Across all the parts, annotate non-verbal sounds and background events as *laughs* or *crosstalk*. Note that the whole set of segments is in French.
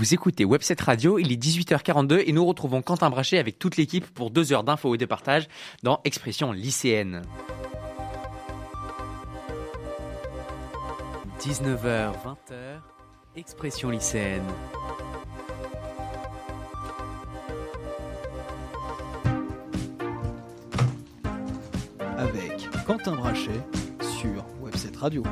Vous écoutez Webset Radio, il est 18h42 et nous retrouvons Quentin Brachet avec toute l'équipe pour deux heures d'infos et de partage dans Expression lycéenne. 19h, 20h, Expression lycéenne. Avec Quentin Brachet sur Webset Radio.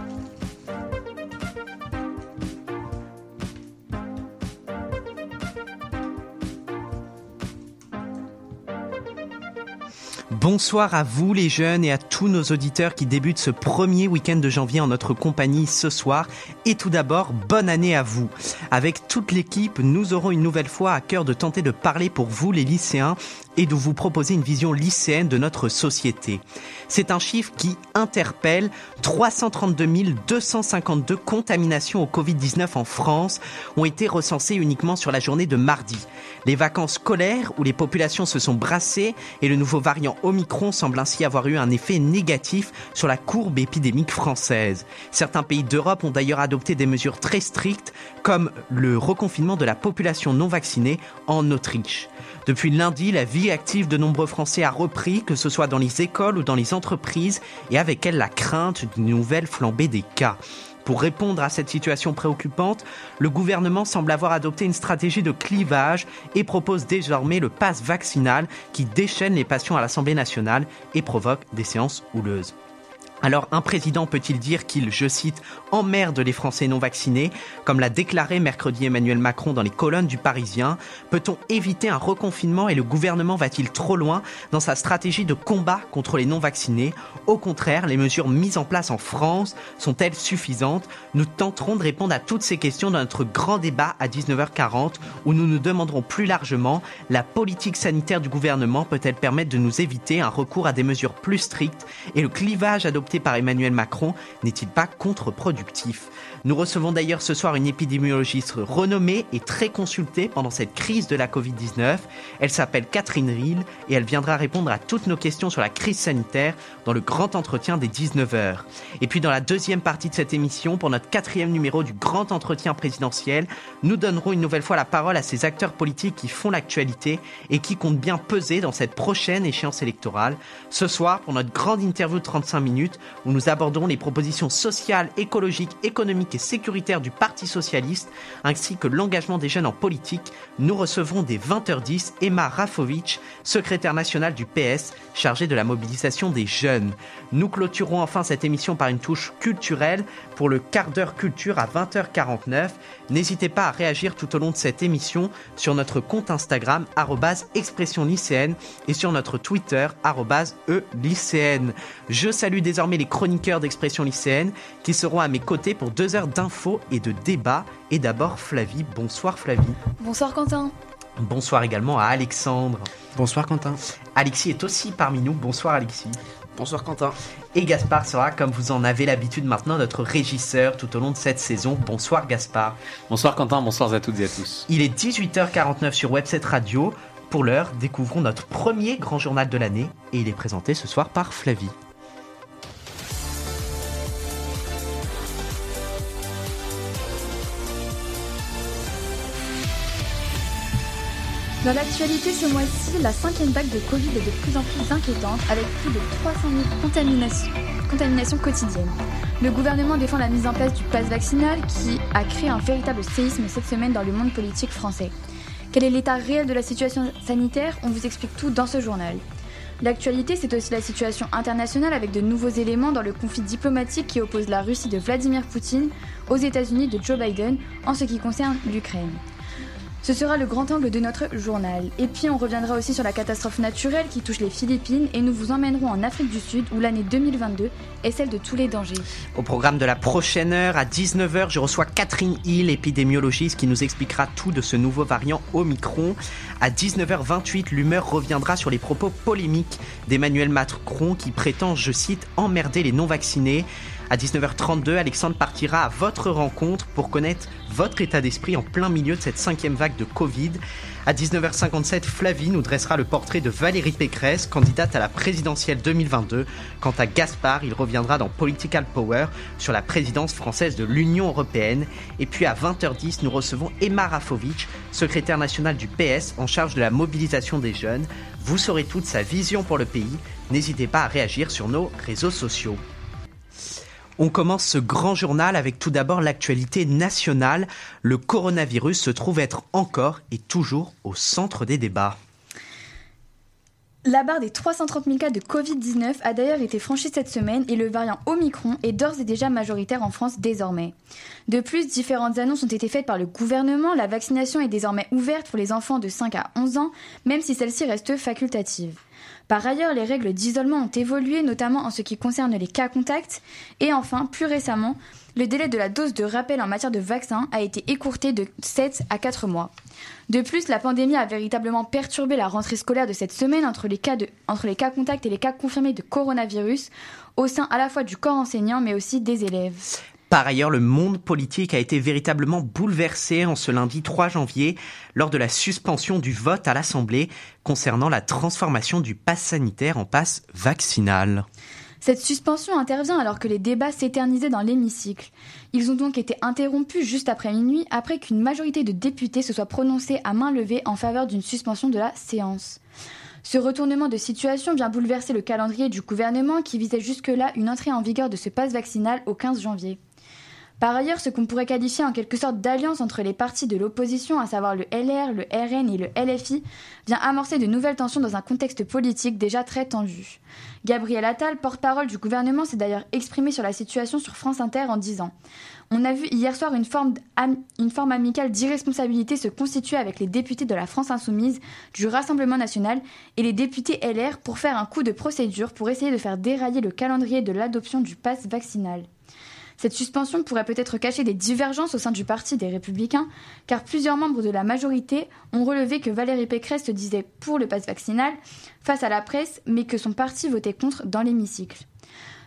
Bonsoir à vous les jeunes et à tous nos auditeurs qui débutent ce premier week-end de janvier en notre compagnie ce soir. Et tout d'abord, bonne année à vous. Avec toute l'équipe, nous aurons une nouvelle fois à cœur de tenter de parler pour vous les lycéens et de vous proposer une vision lycéenne de notre société. C'est un chiffre qui interpelle 332 252 contaminations au Covid-19 en France ont été recensées uniquement sur la journée de mardi. Les vacances scolaires où les populations se sont brassées et le nouveau variant Omicron semble ainsi avoir eu un effet négatif sur la courbe épidémique française. Certains pays d'Europe ont d'ailleurs adopté des mesures très strictes comme le reconfinement de la population non vaccinée en Autriche. Depuis lundi, la vie active de nombreux Français a repris, que ce soit dans les écoles ou dans les entreprises, et avec elle la crainte d'une nouvelle flambée des cas. Pour répondre à cette situation préoccupante, le gouvernement semble avoir adopté une stratégie de clivage et propose désormais le pass vaccinal qui déchaîne les passions à l'Assemblée nationale et provoque des séances houleuses. Alors un président peut-il dire qu'il, je cite, emmerde les Français non vaccinés, comme l'a déclaré mercredi Emmanuel Macron dans les colonnes du Parisien? Peut-on éviter un reconfinement et le gouvernement va-t-il trop loin dans sa stratégie de combat contre les non vaccinés Au contraire, les mesures mises en place en France sont-elles suffisantes? Nous tenterons de répondre à toutes ces questions dans notre grand débat à 19h40 où nous nous demanderons plus largement la politique sanitaire du gouvernement peut-elle permettre de nous éviter un recours à des mesures plus strictes et le clivage adopté par Emmanuel Macron n'est-il pas contre-productif? Nous recevons d'ailleurs ce soir une épidémiologiste renommée et très consultée pendant cette crise de la Covid-19. Elle s'appelle Catherine Riel et elle viendra répondre à toutes nos questions sur la crise sanitaire dans le grand entretien des 19h. Et puis dans la deuxième partie de cette émission, pour notre quatrième numéro du grand entretien présidentiel, nous donnerons une nouvelle fois la parole à ces acteurs politiques qui font l'actualité et qui comptent bien peser dans cette prochaine échéance électorale. Ce soir, pour notre grande interview de 35 minutes, où nous aborderons les propositions sociales, écologiques, économiques et sécuritaires du Parti socialiste, ainsi que l'engagement des jeunes en politique, nous recevrons dès 20h10 Emma Rafovic, secrétaire nationale du PS, chargée de la mobilisation des jeunes. Nous clôturons enfin cette émission par une touche culturelle pour le quart d'heure culture à 20h49. N'hésitez pas à réagir tout au long de cette émission sur notre compte Instagram expression lycéenne et sur notre Twitter e lycéenne. Je salue désormais les chroniqueurs d'expression lycéenne qui seront à mes côtés pour deux heures d'infos et de débats. Et d'abord Flavie. Bonsoir Flavie. Bonsoir Quentin. Bonsoir également à Alexandre. Bonsoir Quentin. Alexis est aussi parmi nous. Bonsoir Alexis. Bonsoir Quentin. Et Gaspard sera, comme vous en avez l'habitude maintenant, notre régisseur tout au long de cette saison. Bonsoir Gaspard. Bonsoir Quentin, bonsoir à toutes et à tous. Il est 18h49 sur Webset Radio. Pour l'heure, découvrons notre premier grand journal de l'année et il est présenté ce soir par Flavie. Dans l'actualité ce mois-ci, la cinquième vague de Covid est de plus en plus inquiétante avec plus de 300 000 contaminations, quotidiennes. Le gouvernement défend la mise en place du pass vaccinal qui a créé un véritable séisme cette semaine dans le monde politique français. Quel est l'état réel de la situation sanitaire? On vous explique tout dans ce journal. L'actualité, c'est aussi la situation internationale avec de nouveaux éléments dans le conflit diplomatique qui oppose la Russie de Vladimir Poutine aux États-Unis de Joe Biden en ce qui concerne l'Ukraine. Ce sera le grand angle de notre journal. Et puis on reviendra aussi sur la catastrophe naturelle qui touche les Philippines et nous vous emmènerons en Afrique du Sud où l'année 2022 est celle de tous les dangers. Au programme de la prochaine heure, à 19h, je reçois Catherine Hill, épidémiologiste, qui nous expliquera tout de ce nouveau variant Omicron. À 19h28, l'humeur reviendra sur les propos polémiques d'Emmanuel Macron qui prétend, je cite, emmerder les non-vaccinés À 19h32, Alexandre partira à votre rencontre pour connaître votre état d'esprit en plein milieu de cette cinquième vague de Covid. À 19h57, Flavie nous dressera le portrait de Valérie Pécresse, candidate à la présidentielle 2022. Quant à Gaspard, il reviendra dans Political Power sur la présidence française de l'Union européenne. Et puis à 20h10, nous recevons Emma Rafovic, secrétaire nationale du PS en charge de la mobilisation des jeunes. Vous saurez toute sa vision pour le pays. N'hésitez pas à réagir sur nos réseaux sociaux. On commence ce grand journal avec tout d'abord l'actualité nationale. Le coronavirus se trouve être encore et toujours au centre des débats. La barre des 330 000 cas de Covid-19 a d'ailleurs été franchie cette semaine et le variant Omicron est d'ores et déjà majoritaire en France désormais. De plus, différentes annonces ont été faites par le gouvernement. La vaccination est désormais ouverte pour les enfants de 5 à 11 ans, même si celle-ci reste facultative. Par ailleurs, les règles d'isolement ont évolué, notamment en ce qui concerne les cas contacts. Et enfin, plus récemment, le délai de la dose de rappel en matière de vaccin a été écourté de 7 à 4 mois. De plus, la pandémie a véritablement perturbé la rentrée scolaire de cette semaine entre les cas, entre les cas contacts et les cas confirmés de coronavirus, au sein à la fois du corps enseignant mais aussi des élèves. Par ailleurs, le monde politique a été véritablement bouleversé en ce lundi 3 janvier lors de la suspension du vote à l'Assemblée concernant la transformation du pass sanitaire en passe vaccinal. Cette suspension intervient alors que les débats s'éternisaient dans l'hémicycle. Ils ont donc été interrompus juste après minuit après qu'une majorité de députés se soit prononcée à main levée en faveur d'une suspension de la séance. Ce retournement de situation vient bouleverser le calendrier du gouvernement qui visait jusque-là une entrée en vigueur de ce passe vaccinal au 15 janvier. Par ailleurs, ce qu'on pourrait qualifier en quelque sorte d'alliance entre les partis de l'opposition, à savoir le LR, le RN et le LFI, vient amorcer de nouvelles tensions dans un contexte politique déjà très tendu. Gabriel Attal, porte-parole du gouvernement, s'est d'ailleurs exprimé sur la situation sur France Inter en disant On a vu hier soir une forme, amicale d'irresponsabilité se constituer avec les députés de la France Insoumise, du Rassemblement National et les députés LR pour faire un coup de procédure pour essayer de faire dérailler le calendrier de l'adoption du pass vaccinal. Cette suspension pourrait peut-être cacher des divergences au sein du Parti des Républicains, car plusieurs membres de la majorité ont relevé que Valérie Pécresse se disait pour le pass vaccinal face à la presse, mais que son parti votait contre dans l'hémicycle.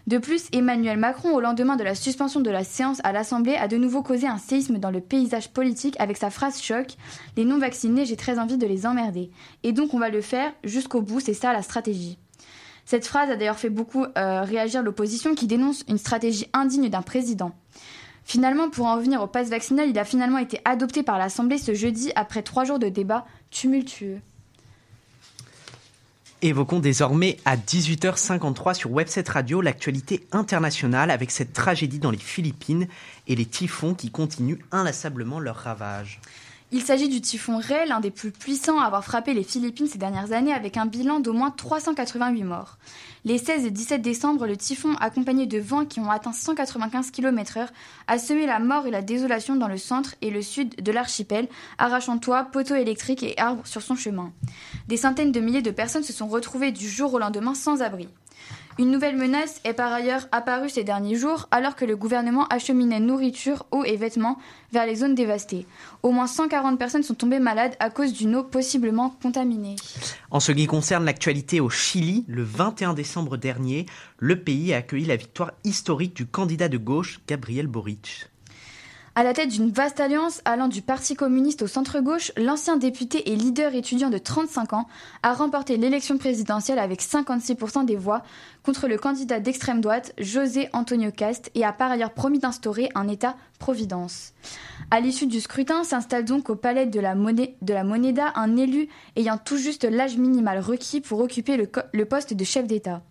De plus, Emmanuel Macron, au lendemain de la suspension de la séance à l'Assemblée, a de nouveau causé un séisme dans le paysage politique avec sa phrase choc Les non-vaccinés, j'ai très envie de les emmerder. Et donc on va le faire jusqu'au bout, c'est ça la stratégie. Cette phrase a d'ailleurs fait beaucoup euh, réagir l'opposition qui dénonce une stratégie indigne d'un président. Finalement, pour en revenir au pass vaccinal, il a finalement été adopté par l'Assemblée ce jeudi après trois jours de débats tumultueux. Évoquons désormais à 18h53 sur Webset Radio l'actualité internationale avec cette tragédie dans les Philippines et les typhons qui continuent inlassablement leurs ravages. Il s'agit du typhon Ray, l'un des plus puissants à avoir frappé les Philippines ces dernières années, avec un bilan d'au moins 388 morts. Les 16 et 17 décembre, le typhon, accompagné de vents qui ont atteint 195 km/h, a semé la mort et la désolation dans le centre et le sud de l'archipel, arrachant toits, poteaux électriques et arbres sur son chemin. Des centaines de milliers de personnes se sont retrouvées du jour au lendemain sans abri. Une nouvelle menace est par ailleurs apparue ces derniers jours alors que le gouvernement acheminait nourriture, eau et vêtements vers les zones dévastées. Au moins 140 personnes sont tombées malades à cause d'une eau possiblement contaminée. En ce qui concerne l'actualité au Chili, le 21 décembre dernier, le pays a accueilli la victoire historique du candidat de gauche Gabriel Boric. À la tête d'une vaste alliance allant du Parti communiste au centre-gauche, l'ancien député et leader étudiant de 35 ans a remporté l'élection présidentielle avec 56% des voix contre le candidat d'extrême droite José Antonio Cast et a par ailleurs promis d'instaurer un État-providence. À l'issue du scrutin s'installe donc au palais de la, de la Moneda un élu ayant tout juste l'âge minimal requis pour occuper le poste de chef d'État.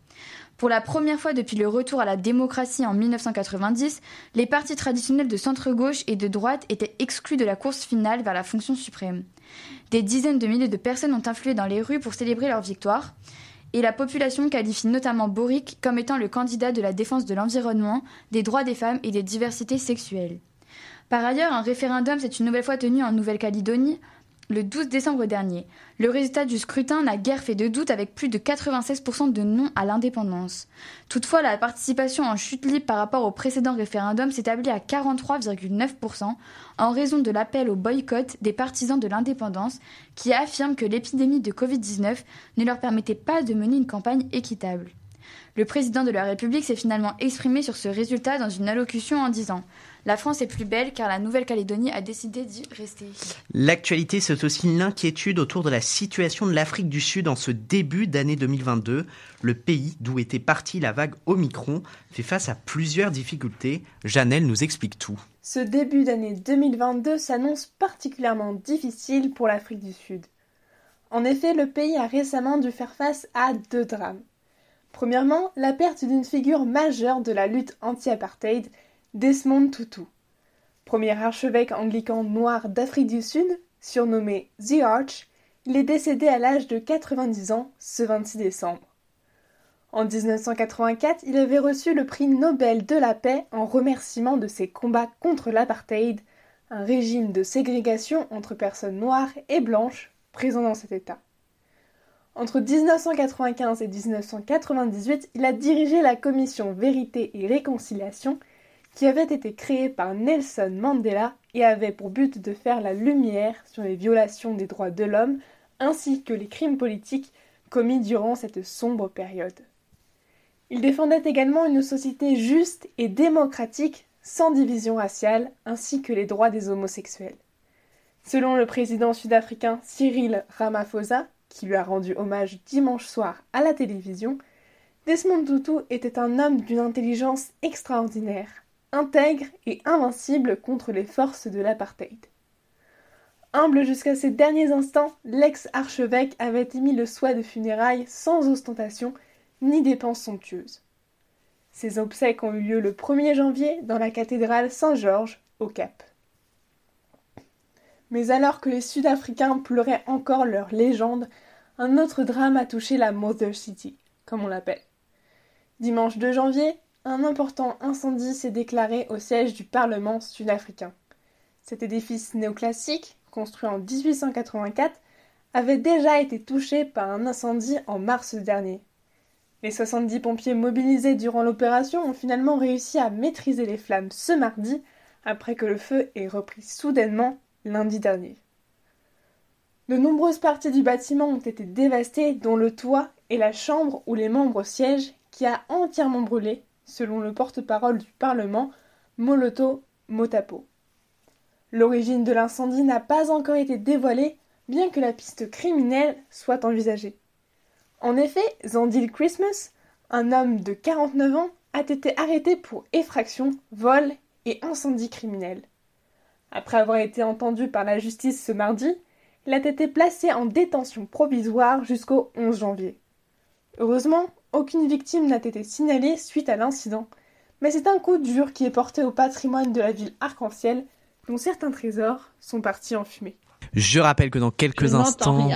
Pour la première fois depuis le retour à la démocratie en 1990, les partis traditionnels de centre-gauche et de droite étaient exclus de la course finale vers la fonction suprême. Des dizaines de milliers de personnes ont influé dans les rues pour célébrer leur victoire, et la population qualifie notamment Boric comme étant le candidat de la défense de l'environnement, des droits des femmes et des diversités sexuelles. Par ailleurs, un référendum s'est une nouvelle fois tenu en Nouvelle-Calédonie le 12 décembre dernier. Le résultat du scrutin n'a guère fait de doute avec plus de 96% de non à l'indépendance. Toutefois, la participation en chute libre par rapport au précédent référendum s'établit à 43,9% en raison de l'appel au boycott des partisans de l'indépendance qui affirment que l'épidémie de Covid-19 ne leur permettait pas de mener une campagne équitable. Le président de la République s'est finalement exprimé sur ce résultat dans une allocution en disant La France est plus belle car la Nouvelle-Calédonie a décidé d'y rester. L'actualité, c'est aussi l'inquiétude autour de la situation de l'Afrique du Sud en ce début d'année 2022. Le pays d'où était partie la vague Omicron fait face à plusieurs difficultés. Janelle nous explique tout. Ce début d'année 2022 s'annonce particulièrement difficile pour l'Afrique du Sud. En effet, le pays a récemment dû faire face à deux drames. Premièrement, la perte d'une figure majeure de la lutte anti-apartheid, Desmond Tutu. Premier archevêque anglican noir d'Afrique du Sud, surnommé The Arch, il est décédé à l'âge de 90 ans ce 26 décembre. En 1984, il avait reçu le prix Nobel de la paix en remerciement de ses combats contre l'apartheid, un régime de ségrégation entre personnes noires et blanches présent dans cet État. Entre 1995 et 1998, il a dirigé la commission Vérité et Réconciliation qui avait été créée par Nelson Mandela et avait pour but de faire la lumière sur les violations des droits de l'homme ainsi que les crimes politiques commis durant cette sombre période. Il défendait également une société juste et démocratique sans division raciale ainsi que les droits des homosexuels. Selon le président sud-africain Cyril Ramaphosa, qui lui a rendu hommage dimanche soir à la télévision, Desmond Tutu était un homme d'une intelligence extraordinaire, intègre et invincible contre les forces de l'apartheid. Humble jusqu'à ses derniers instants, l'ex-archevêque avait émis le souhait de funérailles sans ostentation ni dépenses somptueuses. Ses obsèques ont eu lieu le 1er janvier dans la cathédrale Saint-Georges, au Cap. Mais alors que les Sud-Africains pleuraient encore leur légende, un autre drame a touché la Mother City, comme on l'appelle. Dimanche 2 janvier, un important incendie s'est déclaré au siège du Parlement sud-africain. Cet édifice néoclassique, construit en 1884, avait déjà été touché par un incendie en mars dernier. Les 70 pompiers mobilisés durant l'opération ont finalement réussi à maîtriser les flammes ce mardi, après que le feu ait repris soudainement lundi dernier. De nombreuses parties du bâtiment ont été dévastées, dont le toit et la chambre où les membres siègent, qui a entièrement brûlé, selon le porte-parole du Parlement, Moloto Motapo. L'origine de l'incendie n'a pas encore été dévoilée, bien que la piste criminelle soit envisagée. En effet, Zandil Christmas, un homme de 49 ans, a été arrêté pour effraction, vol et incendie criminel. Après avoir été entendu par la justice ce mardi, il a été placé en détention provisoire jusqu'au 11 janvier. Heureusement, aucune victime n'a été signalée suite à l'incident, mais c'est un coup dur qui est porté au patrimoine de la ville arc-en-ciel, dont certains trésors sont partis en fumée. Je rappelle que dans quelques instants,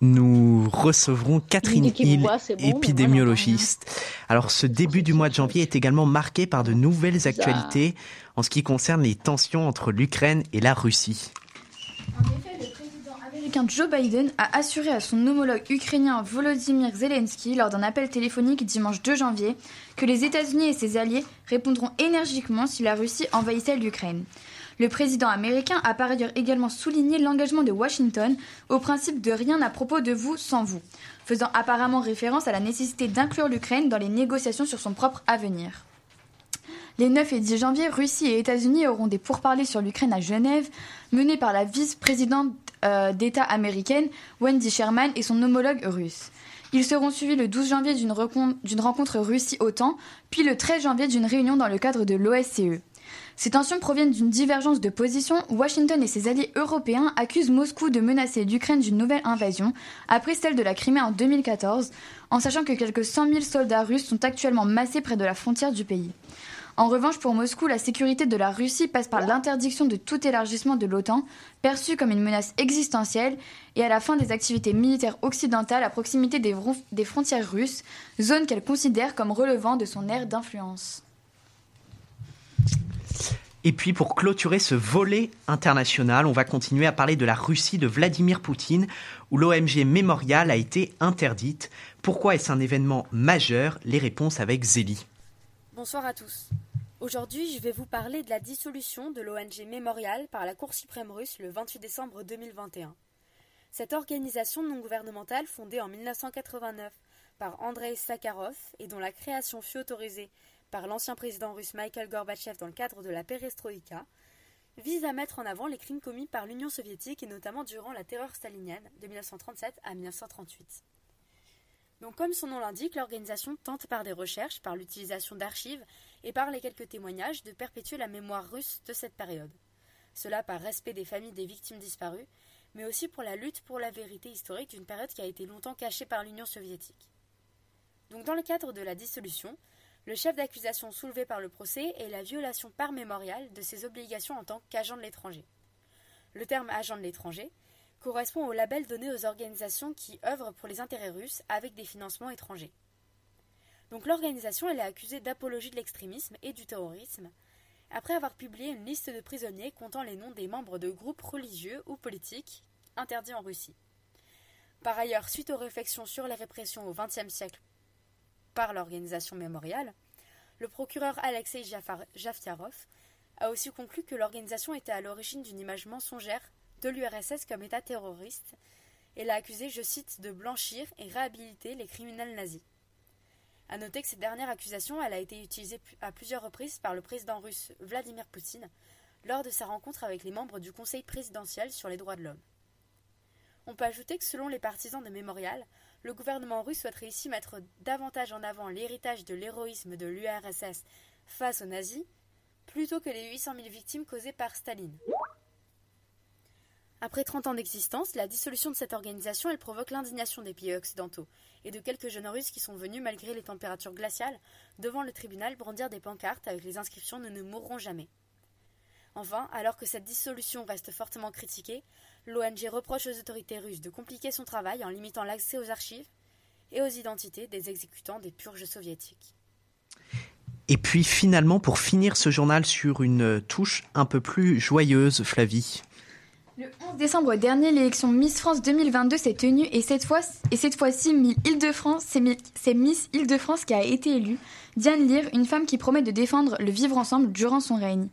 nous recevrons Catherine Hill, épidémiologiste. Alors ce début du mois de janvier est également marqué par de nouvelles actualités en ce qui concerne les tensions entre l'Ukraine et la Russie. En effet, américain Joe Biden a assuré à son homologue ukrainien Volodymyr Zelensky lors d'un appel téléphonique dimanche 2 janvier que les États-Unis et ses alliés répondront énergiquement si la Russie envahissait l'Ukraine. Le président américain a par ailleurs également souligné l'engagement de Washington au principe de rien à propos de vous sans vous, faisant apparemment référence à la nécessité d'inclure l'Ukraine dans les négociations sur son propre avenir. Les 9 et 10 janvier, Russie et États-Unis auront des pourparlers sur l'Ukraine à Genève, menés par la vice-présidente euh, d'État américaine Wendy Sherman et son homologue russe. Ils seront suivis le 12 janvier d'une rencontre Russie-OTAN, puis le 13 janvier d'une réunion dans le cadre de l'OSCE. Ces tensions proviennent d'une divergence de position. Washington et ses alliés européens accusent Moscou de menacer l'Ukraine d'une nouvelle invasion, après celle de la Crimée en 2014, en sachant que quelques 100 000 soldats russes sont actuellement massés près de la frontière du pays. En revanche, pour Moscou, la sécurité de la Russie passe par l'interdiction de tout élargissement de l'OTAN, perçue comme une menace existentielle, et à la fin des activités militaires occidentales à proximité des, des frontières russes, zone qu'elle considère comme relevant de son aire d'influence. Et puis pour clôturer ce volet international, on va continuer à parler de la Russie de Vladimir Poutine, où l'OMG Memorial a été interdite. Pourquoi est-ce un événement majeur? Les réponses avec Zélie. Bonsoir à tous. Aujourd'hui, je vais vous parler de la dissolution de l'ONG Memorial par la Cour suprême russe le 28 décembre 2021. Cette organisation non gouvernementale, fondée en 1989 par Andrei Sakharov et dont la création fut autorisée par l'ancien président russe Michael Gorbatchev dans le cadre de la perestroïka, vise à mettre en avant les crimes commis par l'Union soviétique et notamment durant la terreur stalinienne de 1937 à 1938. Donc comme son nom l'indique, l'organisation tente par des recherches, par l'utilisation d'archives et par les quelques témoignages de perpétuer la mémoire russe de cette période. Cela par respect des familles des victimes disparues, mais aussi pour la lutte pour la vérité historique d'une période qui a été longtemps cachée par l'Union soviétique. Donc dans le cadre de la dissolution, le chef d'accusation soulevé par le procès est la violation par mémorial de ses obligations en tant qu'agent de l'étranger. Le terme agent de l'étranger correspond au label donné aux organisations qui œuvrent pour les intérêts russes avec des financements étrangers. Donc l'organisation elle est accusée d'apologie de l'extrémisme et du terrorisme après avoir publié une liste de prisonniers comptant les noms des membres de groupes religieux ou politiques interdits en Russie. Par ailleurs, suite aux réflexions sur les répressions au XXe siècle par l'organisation mémoriale, le procureur Alexei Jaftiarov a aussi conclu que l'organisation était à l'origine d'une image mensongère de l'URSS comme État terroriste et l'a accusé, je cite, de blanchir et réhabiliter les criminels nazis. A noter que cette dernière accusation elle a été utilisée à plusieurs reprises par le président russe Vladimir Poutine lors de sa rencontre avec les membres du Conseil présidentiel sur les droits de l'homme. On peut ajouter que selon les partisans de Mémorial, le gouvernement russe souhaiterait ici mettre davantage en avant l'héritage de l'héroïsme de l'URSS face aux nazis, plutôt que les 800 000 victimes causées par Staline. Après 30 ans d'existence, la dissolution de cette organisation provoque l'indignation des pays occidentaux et de quelques jeunes Russes qui sont venus, malgré les températures glaciales, devant le tribunal brandir des pancartes avec les inscriptions Nous ne mourrons jamais. Enfin, alors que cette dissolution reste fortement critiquée, l'ONG reproche aux autorités russes de compliquer son travail en limitant l'accès aux archives et aux identités des exécutants des purges soviétiques. Et puis finalement, pour finir ce journal sur une touche un peu plus joyeuse, Flavie. Le 11 décembre dernier, l'élection Miss France 2022 s'est tenue et cette fois, et cette fois-ci, Île-de-France, c'est Miss Île-de-France qui a été élue. Diane Lear, une femme qui promet de défendre le vivre ensemble durant son règne.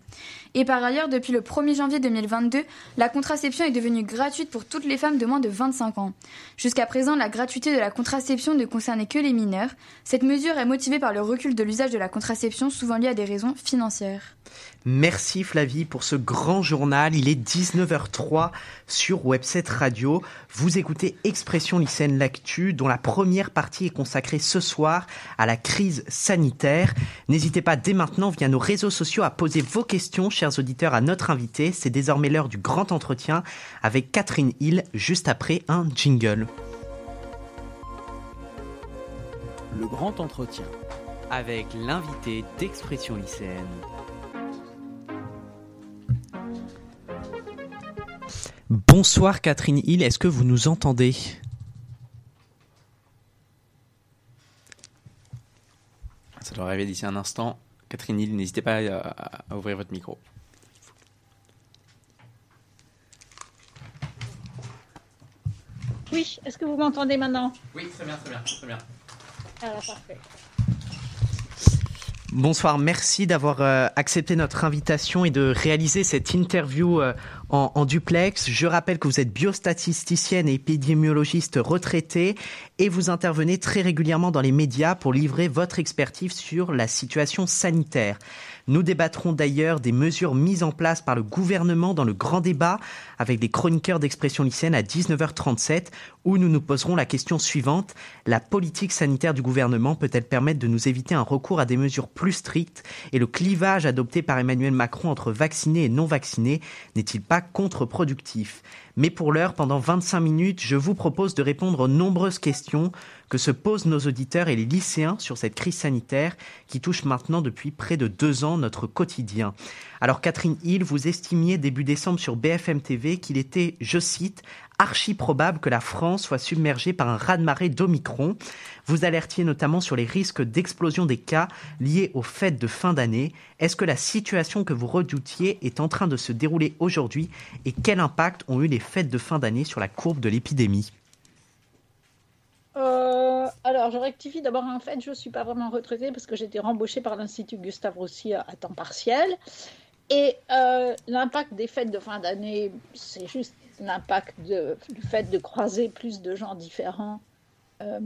Et par ailleurs, depuis le 1er janvier 2022, la contraception est devenue gratuite pour toutes les femmes de moins de 25 ans. Jusqu'à présent, la gratuité de la contraception ne concernait que les mineurs. Cette mesure est motivée par le recul de l'usage de la contraception, souvent lié à des raisons financières. Merci Flavie pour ce grand journal. Il est 19h03 sur Webset Radio. Vous écoutez Expression lycéenne L'actu, dont la première partie est consacrée ce soir à la crise sanitaire. N'hésitez pas dès maintenant via nos réseaux sociaux à poser vos questions, chers auditeurs, à notre invité. C'est désormais l'heure du grand entretien avec Catherine Hill, juste après un jingle. Le grand entretien. Avec l'invité d'Expression lycéenne. Bonsoir Catherine Hill, est-ce que vous nous entendez? Ça doit arriver d'ici un instant. Catherine Hill, n'hésitez pas à, ouvrir votre micro. Oui, est-ce que vous m'entendez maintenant? Oui, très bien, très bien, très bien. Alors, parfait. Bonsoir, merci d'avoir euh, accepté notre invitation et de réaliser cette interview euh, en, duplex. Je rappelle que vous êtes biostatisticienne et épidémiologiste retraitée et vous intervenez très régulièrement dans les médias pour livrer votre expertise sur la situation sanitaire. Nous débattrons d'ailleurs des mesures mises en place par le gouvernement dans le grand débat avec des chroniqueurs d'expression lycéenne à 19h37 où nous nous poserons la question suivante. La politique sanitaire du gouvernement peut-elle permettre de nous éviter un recours à des mesures plus strictes et le clivage adopté par Emmanuel Macron entre vaccinés et non vaccinés n'est-il pas contre-productif? Mais pour l'heure, pendant 25 minutes, je vous propose de répondre aux nombreuses questions que se posent nos auditeurs et les lycéens sur cette crise sanitaire qui touche maintenant depuis près de deux ans notre quotidien. Alors Catherine Hill, vous estimiez début décembre sur BFM TV qu'il était, je cite, archi probable que la France soit submergée par un raz-de-marée d'Omicron. Vous alertiez notamment sur les risques d'explosion des cas liés aux fêtes de fin d'année. Est-ce que la situation que vous redoutiez est en train de se dérouler aujourd'hui et quel impact ont eu les fêtes de fin d'année sur la courbe de l'épidémie? Euh, alors, je rectifie d'abord, en fait, je ne suis pas vraiment retraitée parce que j'ai été rembauchée par l'Institut Gustave Roussy à temps partiel. Et euh, l'impact des fêtes de fin d'année, c'est juste l'impact du fait de croiser plus de gens différents euh,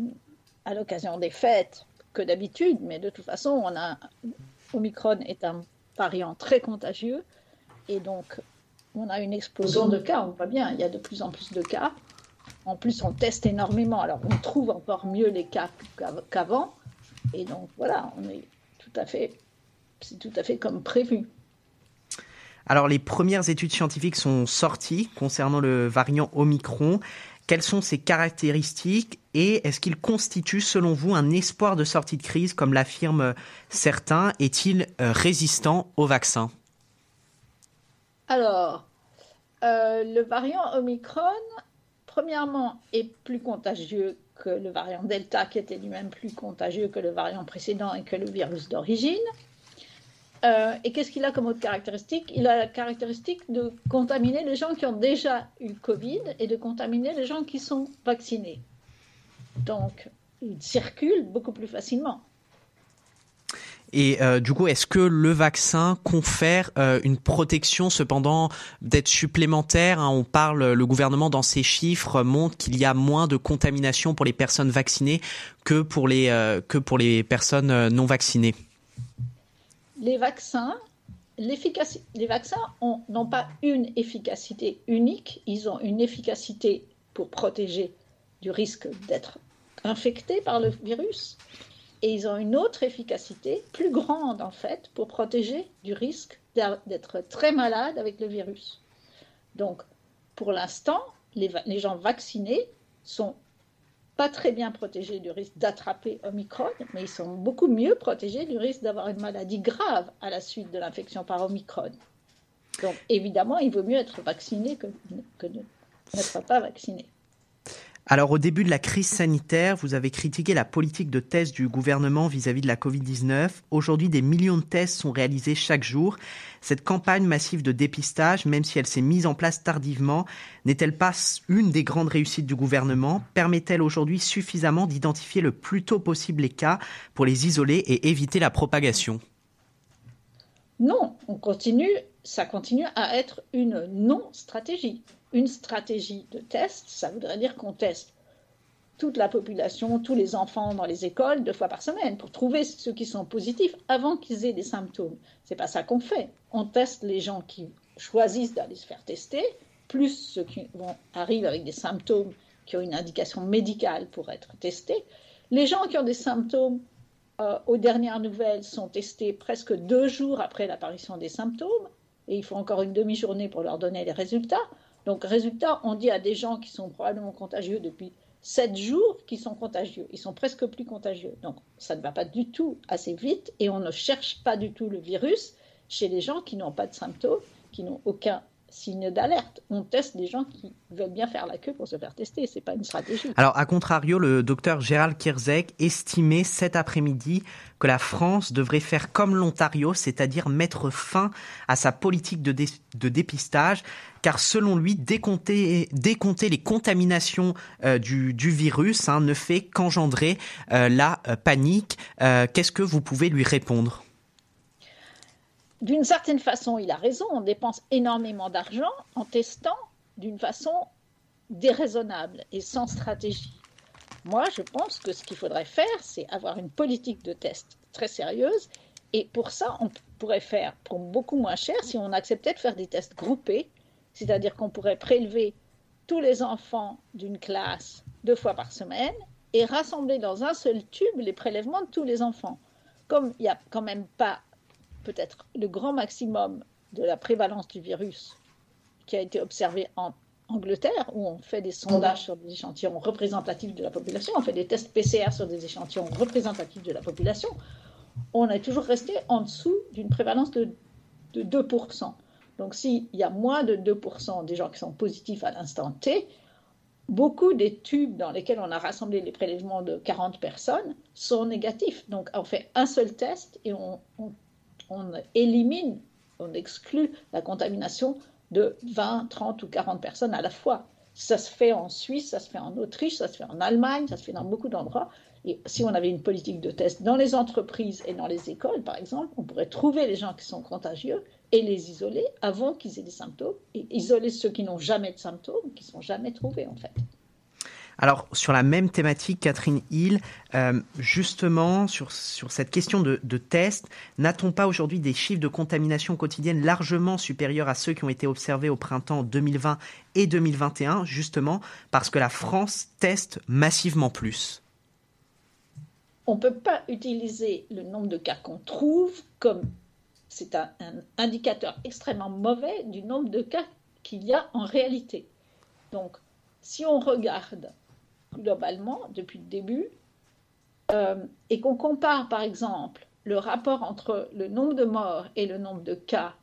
à l'occasion des fêtes que d'habitude, mais de toute façon, on a Omicron est un variant très contagieux et donc on a une explosion de cas. On voit bien, il y a de plus en plus de cas. En plus, on teste énormément, alors on trouve encore mieux les cas qu'avant. Et donc voilà, on est tout à fait, c'est tout à fait comme prévu. Alors les premières études scientifiques sont sorties concernant le variant Omicron. Quelles sont ses caractéristiques et est-ce qu'il constitue selon vous un espoir de sortie de crise comme l'affirment certains? Est-il euh, résistant au vaccin? Alors, euh, le variant Omicron, premièrement, est plus contagieux que le variant Delta qui était lui-même plus contagieux que le variant précédent et que le virus d'origine. Euh, et qu'est-ce qu'il a comme autre caractéristique? Il a la caractéristique de contaminer les gens qui ont déjà eu Covid et de contaminer les gens qui sont vaccinés. Donc, il circule beaucoup plus facilement. Et euh, du coup, est-ce que le vaccin confère euh, une protection cependant d'être supplémentaire hein? On parle, le gouvernement dans ses chiffres montre qu'il y a moins de contamination pour les personnes vaccinées que pour les personnes non vaccinées les vaccins, les vaccins n'ont pas une efficacité unique, ils ont une efficacité pour protéger du risque d'être infecté par le virus, et ils ont une autre efficacité plus grande en fait pour protéger du risque d'être très malade avec le virus. Donc, pour l'instant, les, les gens vaccinés sont pas très bien protégés du risque d'attraper Omicron, mais ils sont beaucoup mieux protégés du risque d'avoir une maladie grave à la suite de l'infection par Omicron. Donc évidemment, il vaut mieux être vacciné que, que n'être pas vacciné. Alors au début de la crise sanitaire, vous avez critiqué la politique de tests du gouvernement vis-à-vis de la Covid-19. Aujourd'hui, des millions de tests sont réalisés chaque jour. Cette campagne massive de dépistage, même si elle s'est mise en place tardivement, n'est-elle pas une des grandes réussites du gouvernement? Permet-elle aujourd'hui suffisamment d'identifier le plus tôt possible les cas pour les isoler et éviter la propagation? Non, on continue, ça continue à être une non-stratégie une stratégie de test, ça voudrait dire qu'on teste toute la population, tous les enfants dans les écoles deux fois par semaine pour trouver ceux qui sont positifs avant qu'ils aient des symptômes. C'est pas ça qu'on fait. On teste les gens qui choisissent d'aller se faire tester, plus ceux qui vont, arrivent avec des symptômes qui ont une indication médicale pour être testés. Les gens qui ont des symptômes euh, aux dernières nouvelles sont testés presque deux jours après l'apparition des symptômes et il faut encore une demi-journée pour leur donner les résultats. Donc, résultat, on dit à des gens qui sont probablement contagieux depuis 7 jours qu'ils sont contagieux. Ils sont presque plus contagieux. Donc, ça ne va pas du tout assez vite et on ne cherche pas du tout le virus chez les gens qui n'ont pas de symptômes, qui n'ont aucun signe d'alerte. On teste des gens qui veulent bien faire la queue pour se faire tester. C'est pas une stratégie. Alors, à contrario, le docteur Gérald Kierzek estimait cet après-midi que la France devrait faire comme l'Ontario, c'est-à-dire mettre fin à sa politique de, dépistage, car selon lui, décompter, les contaminations euh, du, du, virus hein, ne fait qu'engendrer euh, la euh, panique. Qu'est-ce que vous pouvez lui répondre? D'une certaine façon, il a raison, on dépense énormément d'argent en testant d'une façon déraisonnable et sans stratégie. Moi, je pense que ce qu'il faudrait faire, c'est avoir une politique de test très sérieuse. Et pour ça, on pourrait faire pour beaucoup moins cher si on acceptait de faire des tests groupés, c'est-à-dire qu'on pourrait prélever tous les enfants d'une classe deux fois par semaine et rassembler dans un seul tube les prélèvements de tous les enfants. Comme il n'y a quand même pas peut-être le grand maximum de la prévalence du virus qui a été observé en Angleterre, où on fait des sondages sur des échantillons représentatifs de la population, on fait des tests PCR sur des échantillons représentatifs de la population, on est toujours resté en dessous d'une prévalence de, de 2%. Donc s'il y a moins de 2% des gens qui sont positifs à l'instant T, beaucoup des tubes dans lesquels on a rassemblé les prélèvements de 40 personnes sont négatifs. Donc on fait un seul test et on élimine, on exclut la contamination de 20, 30 ou 40 personnes à la fois. Ça se fait en Suisse, ça se fait en Autriche, ça se fait en Allemagne, ça se fait dans beaucoup d'endroits. Et si on avait une politique de test dans les entreprises et dans les écoles, par exemple, on pourrait trouver les gens qui sont contagieux et les isoler avant qu'ils aient des symptômes et isoler ceux qui n'ont jamais de symptômes, qui ne sont jamais trouvés en fait. Alors, sur la même thématique, Catherine Hill, euh, justement, sur, sur cette question de, de tests, n'a-t-on pas aujourd'hui des chiffres de contamination quotidienne largement supérieurs à ceux qui ont été observés au printemps 2020 et 2021, justement parce que la France teste massivement plus? On ne peut pas utiliser le nombre de cas qu'on trouve comme c'est un indicateur extrêmement mauvais du nombre de cas qu'il y a en réalité. Donc, si on regarde globalement depuis le début, euh, et qu'on compare par exemple le rapport entre le nombre de morts et le nombre de cas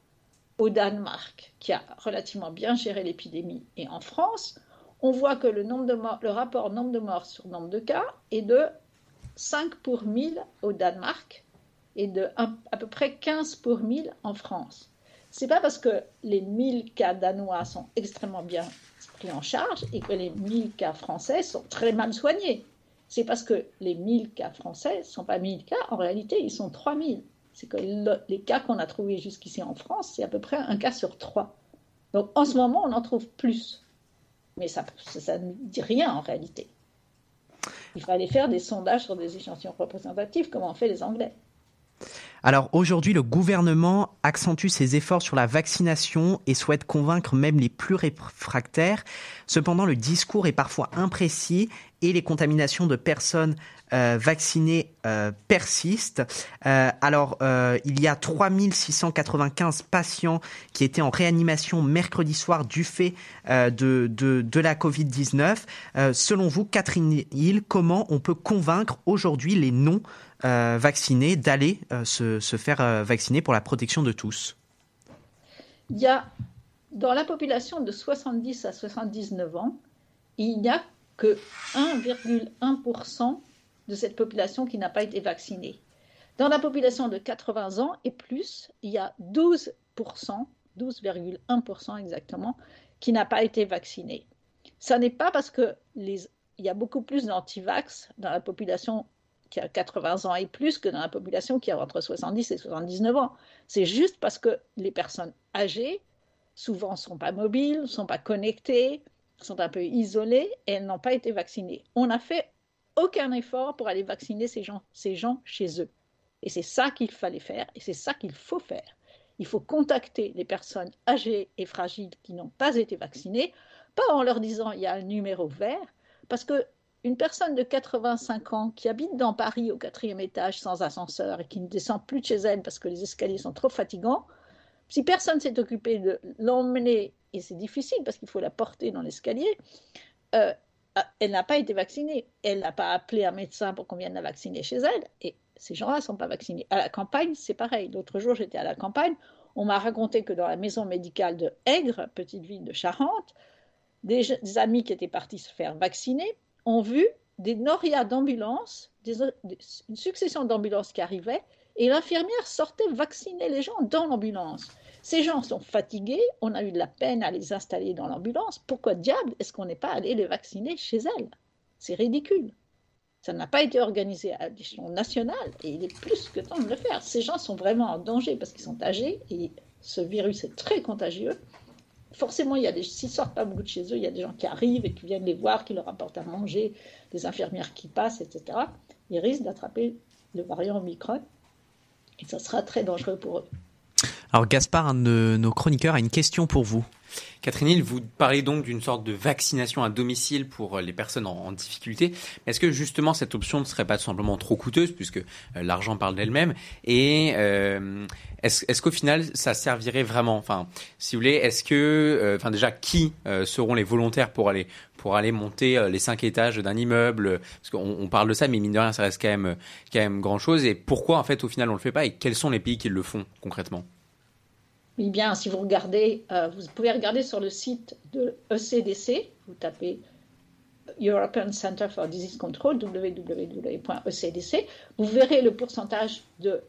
au Danemark, qui a relativement bien géré l'épidémie, et en France, on voit que le, nombre de morts, le rapport nombre de morts sur nombre de cas est de 5 pour 1000 au Danemark et de à peu près 15 pour 1000 en France. C'est pas parce que les 1000 cas danois sont extrêmement bien en charge et que les 1000 cas français sont très mal soignés. C'est parce que les 1000 cas français ne sont pas 1000 cas, en réalité, ils sont 3000. C'est que les cas qu'on a trouvés jusqu'ici en France, c'est à peu près un cas sur trois. Donc en ce moment, on en trouve plus. Mais ça, ça ne dit rien en réalité. Il fallait faire des sondages sur des échantillons représentatifs, comme ont fait les Anglais. Alors aujourd'hui, le gouvernement accentue ses efforts sur la vaccination et souhaite convaincre même les plus réfractaires. Cependant, le discours est parfois imprécis et les contaminations de personnes euh, vaccinées euh, persistent. Euh, alors, il y a 3695 patients qui étaient en réanimation mercredi soir du fait de, la Covid-19. selon vous, Catherine Hill, comment on peut convaincre aujourd'hui les non euh, vaccinés d'aller euh, se, se, faire euh, vacciner pour la protection de tous Il y a, dans la population de 70 à 79 ans, il n'y a que 1,1% de cette population qui n'a pas été vaccinée. Dans la population de 80 ans et plus, il y a 12%, 12,1% exactement, qui n'a pas été vacciné. Ce n'est pas parce que les, il y a beaucoup plus d'antivax dans la population qui a 80 ans et plus que dans la population qui a entre 70 et 79 ans. C'est juste parce que les personnes âgées, souvent, ne sont pas mobiles, ne sont pas connectées, sont un peu isolées et elles n'ont pas été vaccinées. On n'a fait aucun effort pour aller vacciner ces gens, ces gens chez eux. Et c'est ça qu'il fallait faire et c'est ça qu'il faut faire. Il faut contacter les personnes âgées et fragiles qui n'ont pas été vaccinées, pas en leur disant il y a un numéro vert, parce que une personne de 85 ans qui habite dans Paris au quatrième étage sans ascenseur et qui ne descend plus de chez elle parce que les escaliers sont trop fatigants, si personne s'est occupé de l'emmener, et c'est difficile parce qu'il faut la porter dans l'escalier, euh, elle n'a pas été vaccinée. Elle n'a pas appelé un médecin pour qu'on vienne la vacciner chez elle. Et ces gens-là ne sont pas vaccinés. À la campagne, c'est pareil. L'autre jour, j'étais à la campagne. On m'a raconté que dans la maison médicale de Aigre, petite ville de Charente, des amis qui étaient partis se faire vacciner ont vu des norias d'ambulances, une succession d'ambulances qui arrivaient, et l'infirmière sortait vacciner les gens dans l'ambulance. Ces gens sont fatigués, on a eu de la peine à les installer dans l'ambulance. Pourquoi diable est-ce qu'on n'est pas allé les vacciner chez elles? C'est ridicule. Ça n'a pas été organisé à l'échelon national et il est plus que temps de le faire. Ces gens sont vraiment en danger parce qu'ils sont âgés et ce virus est très contagieux forcément, il y a des, s'ils sortent pas beaucoup de chez eux, il y a des gens qui arrivent et qui viennent les voir, qui leur apportent à manger, des infirmières qui passent, etc. Ils risquent d'attraper le variant Omicron et ça sera très dangereux pour eux. Alors Gaspard, un de nos chroniqueurs, a une question pour vous. Catherine Hill, vous parlez donc d'une sorte de vaccination à domicile pour les personnes en, difficulté. Est-ce que justement cette option ne serait pas tout simplement trop coûteuse puisque euh, l'argent parle d'elle-même? Et euh, est-ce qu'au final ça servirait vraiment? Enfin, si vous voulez, est-ce que, euh, enfin déjà, qui seront les volontaires pour aller pour aller monter les cinq étages d'un immeuble? Parce qu'on on parle de ça, mais mine de rien, ça reste quand même quand même grand chose. Et pourquoi en fait au final on le fait pas? Et quels sont les pays qui le font concrètement? Eh bien, si vous regardez, euh, vous pouvez regarder sur le site de ECDC, vous tapez European Center for Disease Control, www.ecdc, vous verrez le pourcentage de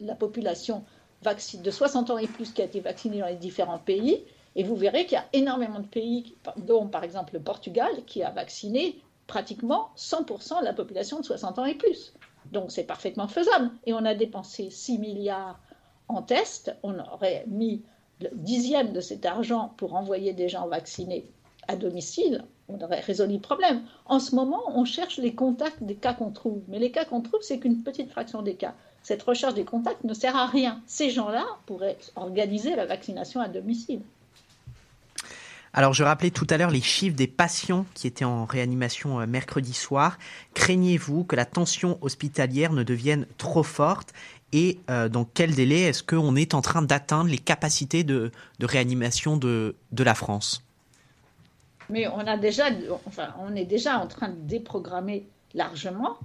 la population de 60 ans et plus qui a été vaccinée dans les différents pays, et vous verrez qu'il y a énormément de pays, dont par exemple le Portugal, qui a vacciné pratiquement 100% de la population de 60 ans et plus. Donc c'est parfaitement faisable. Et on a dépensé 6 milliards en test, on aurait mis le dixième de cet argent pour envoyer des gens vaccinés à domicile, on aurait résolu le problème. En ce moment, on cherche les contacts des cas qu'on trouve. Mais les cas qu'on trouve, c'est qu'une petite fraction des cas. Cette recherche des contacts ne sert à rien. Ces gens-là pourraient organiser la vaccination à domicile. Alors, je rappelais tout à l'heure les chiffres des patients qui étaient en réanimation euh, mercredi soir. Craignez-vous que la tension hospitalière ne devienne trop forte et euh, dans quel délai est-ce qu'on est en train d'atteindre les capacités de, réanimation de, la France? Mais on, a déjà, enfin, on est déjà en train de déprogrammer largement.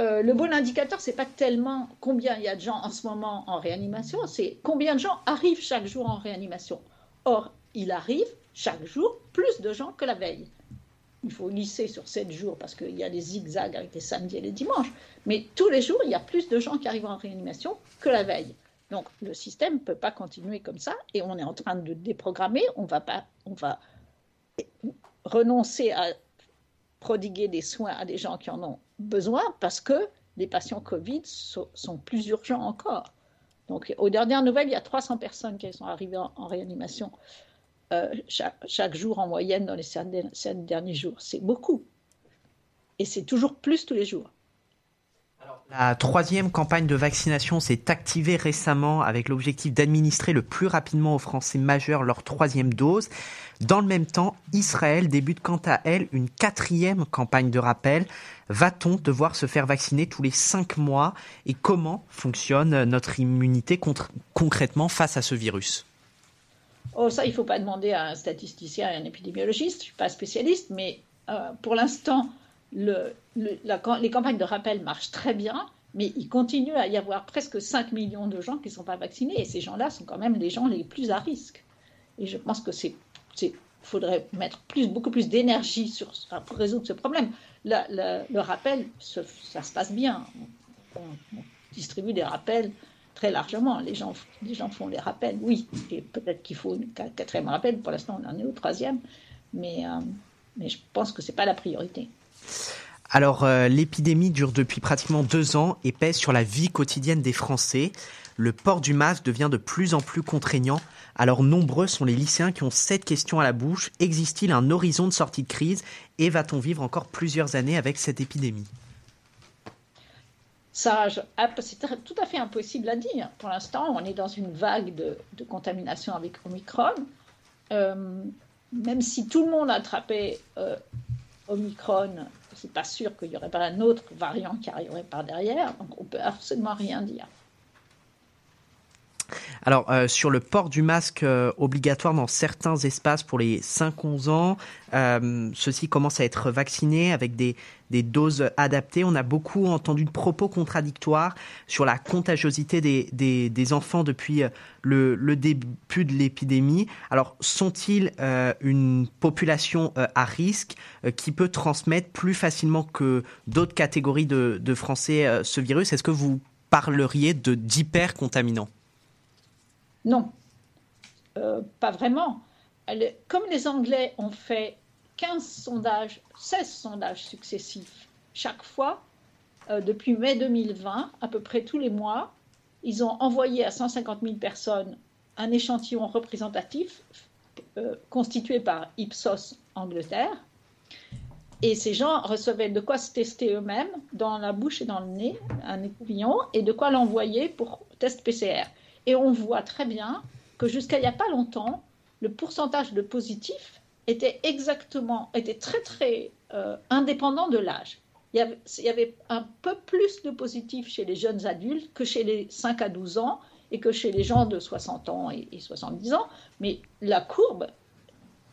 Euh, le bon indicateur, c'est pas tellement combien il y a de gens en ce moment en réanimation, c'est combien de gens arrivent chaque jour en réanimation. Or, il arrive chaque jour plus de gens que la veille. Il faut lisser sur 7 jours parce qu'il y a des zigzags avec les samedis et les dimanches. Mais tous les jours, il y a plus de gens qui arrivent en réanimation que la veille. Donc le système ne peut pas continuer comme ça et on est en train de déprogrammer. On va, pas, on va renoncer à prodiguer des soins à des gens qui en ont besoin parce que les patients Covid sont, plus urgents encore. Donc aux dernières nouvelles, il y a 300 personnes qui sont arrivées en réanimation euh, chaque, jour en moyenne dans les sept, derniers jours. C'est beaucoup. Et c'est toujours plus tous les jours. La troisième campagne de vaccination s'est activée récemment avec l'objectif d'administrer le plus rapidement aux Français majeurs leur troisième dose. Dans le même temps, Israël débute quant à elle une quatrième campagne de rappel. Va-t-on devoir se faire vacciner tous les cinq mois? Et comment fonctionne notre immunité concrètement face à ce virus? Oh, ça, il ne faut pas demander à un statisticien et un épidémiologiste, je ne suis pas spécialiste, mais euh, pour l'instant, le, les campagnes de rappel marchent très bien, mais il continue à y avoir presque 5 millions de gens qui ne sont pas vaccinés, et ces gens-là sont quand même les gens les plus à risque. Et je pense que c'est faudrait mettre plus, beaucoup plus d'énergie sur, pour résoudre ce problème. le rappel, ça se passe bien. on distribue des rappels très largement. Les gens, les gens font les rappels, oui. Et peut-être qu'il faut un quatrième rappel. Pour l'instant, on en est au troisième. Mais, euh, mais je pense que ce n'est pas la priorité. Alors, euh, l'épidémie dure depuis pratiquement deux ans et pèse sur la vie quotidienne des Français. Le port du masque devient de plus en plus contraignant. Alors, nombreux sont les lycéens qui ont cette question à la bouche. Existe-t-il un horizon de sortie de crise et va-t-on vivre encore plusieurs années avec cette épidémie? Ça, c'est tout à fait impossible à dire. Pour l'instant, on est dans une vague de, contamination avec Omicron. Euh, même si tout le monde attrapait euh, Omicron, c'est pas sûr qu'il n'y aurait pas un autre variant qui arriverait par derrière. Donc, on peut absolument rien dire. Alors, euh, sur le port du masque euh, obligatoire dans certains espaces pour les 5-11 ans, euh, ceux-ci commencent à être vaccinés avec des, doses adaptées. On a beaucoup entendu de propos contradictoires sur la contagiosité des, enfants depuis le, début de l'épidémie. Alors, sont-ils une population à risque qui peut transmettre plus facilement que d'autres catégories de, de Français ce virus? Est-ce que vous parleriez de d'hypercontaminants? Non, euh, pas vraiment. comme les Anglais ont fait 15 sondages, 16 sondages successifs chaque fois, euh, depuis mai 2020, à peu près tous les mois, ils ont envoyé à 150 000 personnes un échantillon représentatif euh, constitué par Ipsos Angleterre. Et ces gens recevaient de quoi se tester eux-mêmes dans la bouche et dans le nez, un écouvillon, et de quoi l'envoyer pour test PCR. Et on voit très bien que jusqu'à il n'y a pas longtemps, le pourcentage de positifs était exactement, était très très euh, indépendant de l'âge. Il, y avait un peu plus de positifs chez les jeunes adultes que chez les 5 à 12 ans et que chez les gens de 60 ans et, 70 ans. Mais la courbe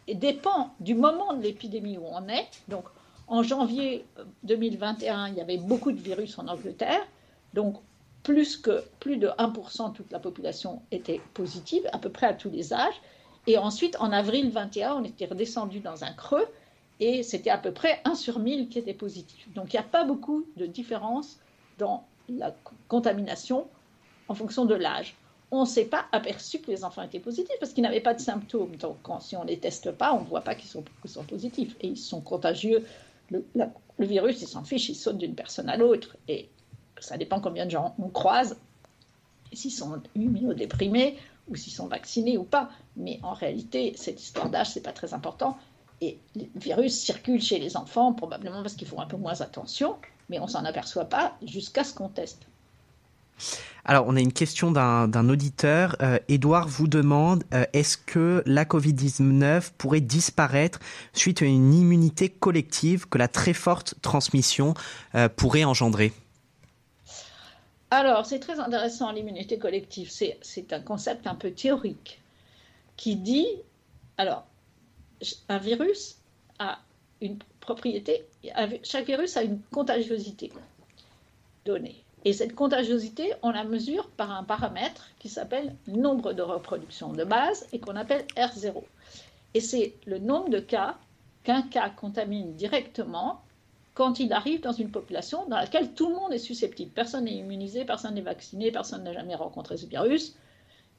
dépend du moment de l'épidémie où on est. Donc en janvier 2021, il y avait beaucoup de virus en Angleterre. Donc plus, que, plus de 1% de toute la population était positive, à peu près à tous les âges. Et ensuite, en avril 21, on était redescendu dans un creux et c'était à peu près 1 sur 1000 qui était positif. Donc il n'y a pas beaucoup de différence dans la contamination en fonction de l'âge. On ne s'est pas aperçu que les enfants étaient positifs parce qu'ils n'avaient pas de symptômes. Donc quand, si on ne les teste pas, on ne voit pas qu'ils sont, sont, positifs. Et ils sont contagieux. Le, le virus, il s'en fiche, il saute d'une personne à l'autre. Et ça dépend combien de gens on croise, s'ils sont immunodéprimés ou s'ils sont vaccinés ou pas. Mais en réalité, cette histoire d'âge, c'est pas très important. Et le virus circule chez les enfants, probablement parce qu'ils font un peu moins attention, mais on s'en aperçoit pas jusqu'à ce qu'on teste. Alors, on a une question d'un auditeur. Euh, Édouard vous demande euh, est-ce que la Covid-19 pourrait disparaître suite à une immunité collective que la très forte transmission euh, pourrait engendrer? Alors, c'est très intéressant, l'immunité collective. C'est un concept un peu théorique qui dit alors, un virus a une propriété, chaque virus a une contagiosité donnée. Et cette contagiosité, on la mesure par un paramètre qui s'appelle nombre de reproduction de base et qu'on appelle R0. Et c'est le nombre de cas qu'un cas contamine directement quand il arrive dans une population dans laquelle tout le monde est susceptible. Personne n'est immunisé, personne n'est vacciné, personne n'a jamais rencontré ce virus.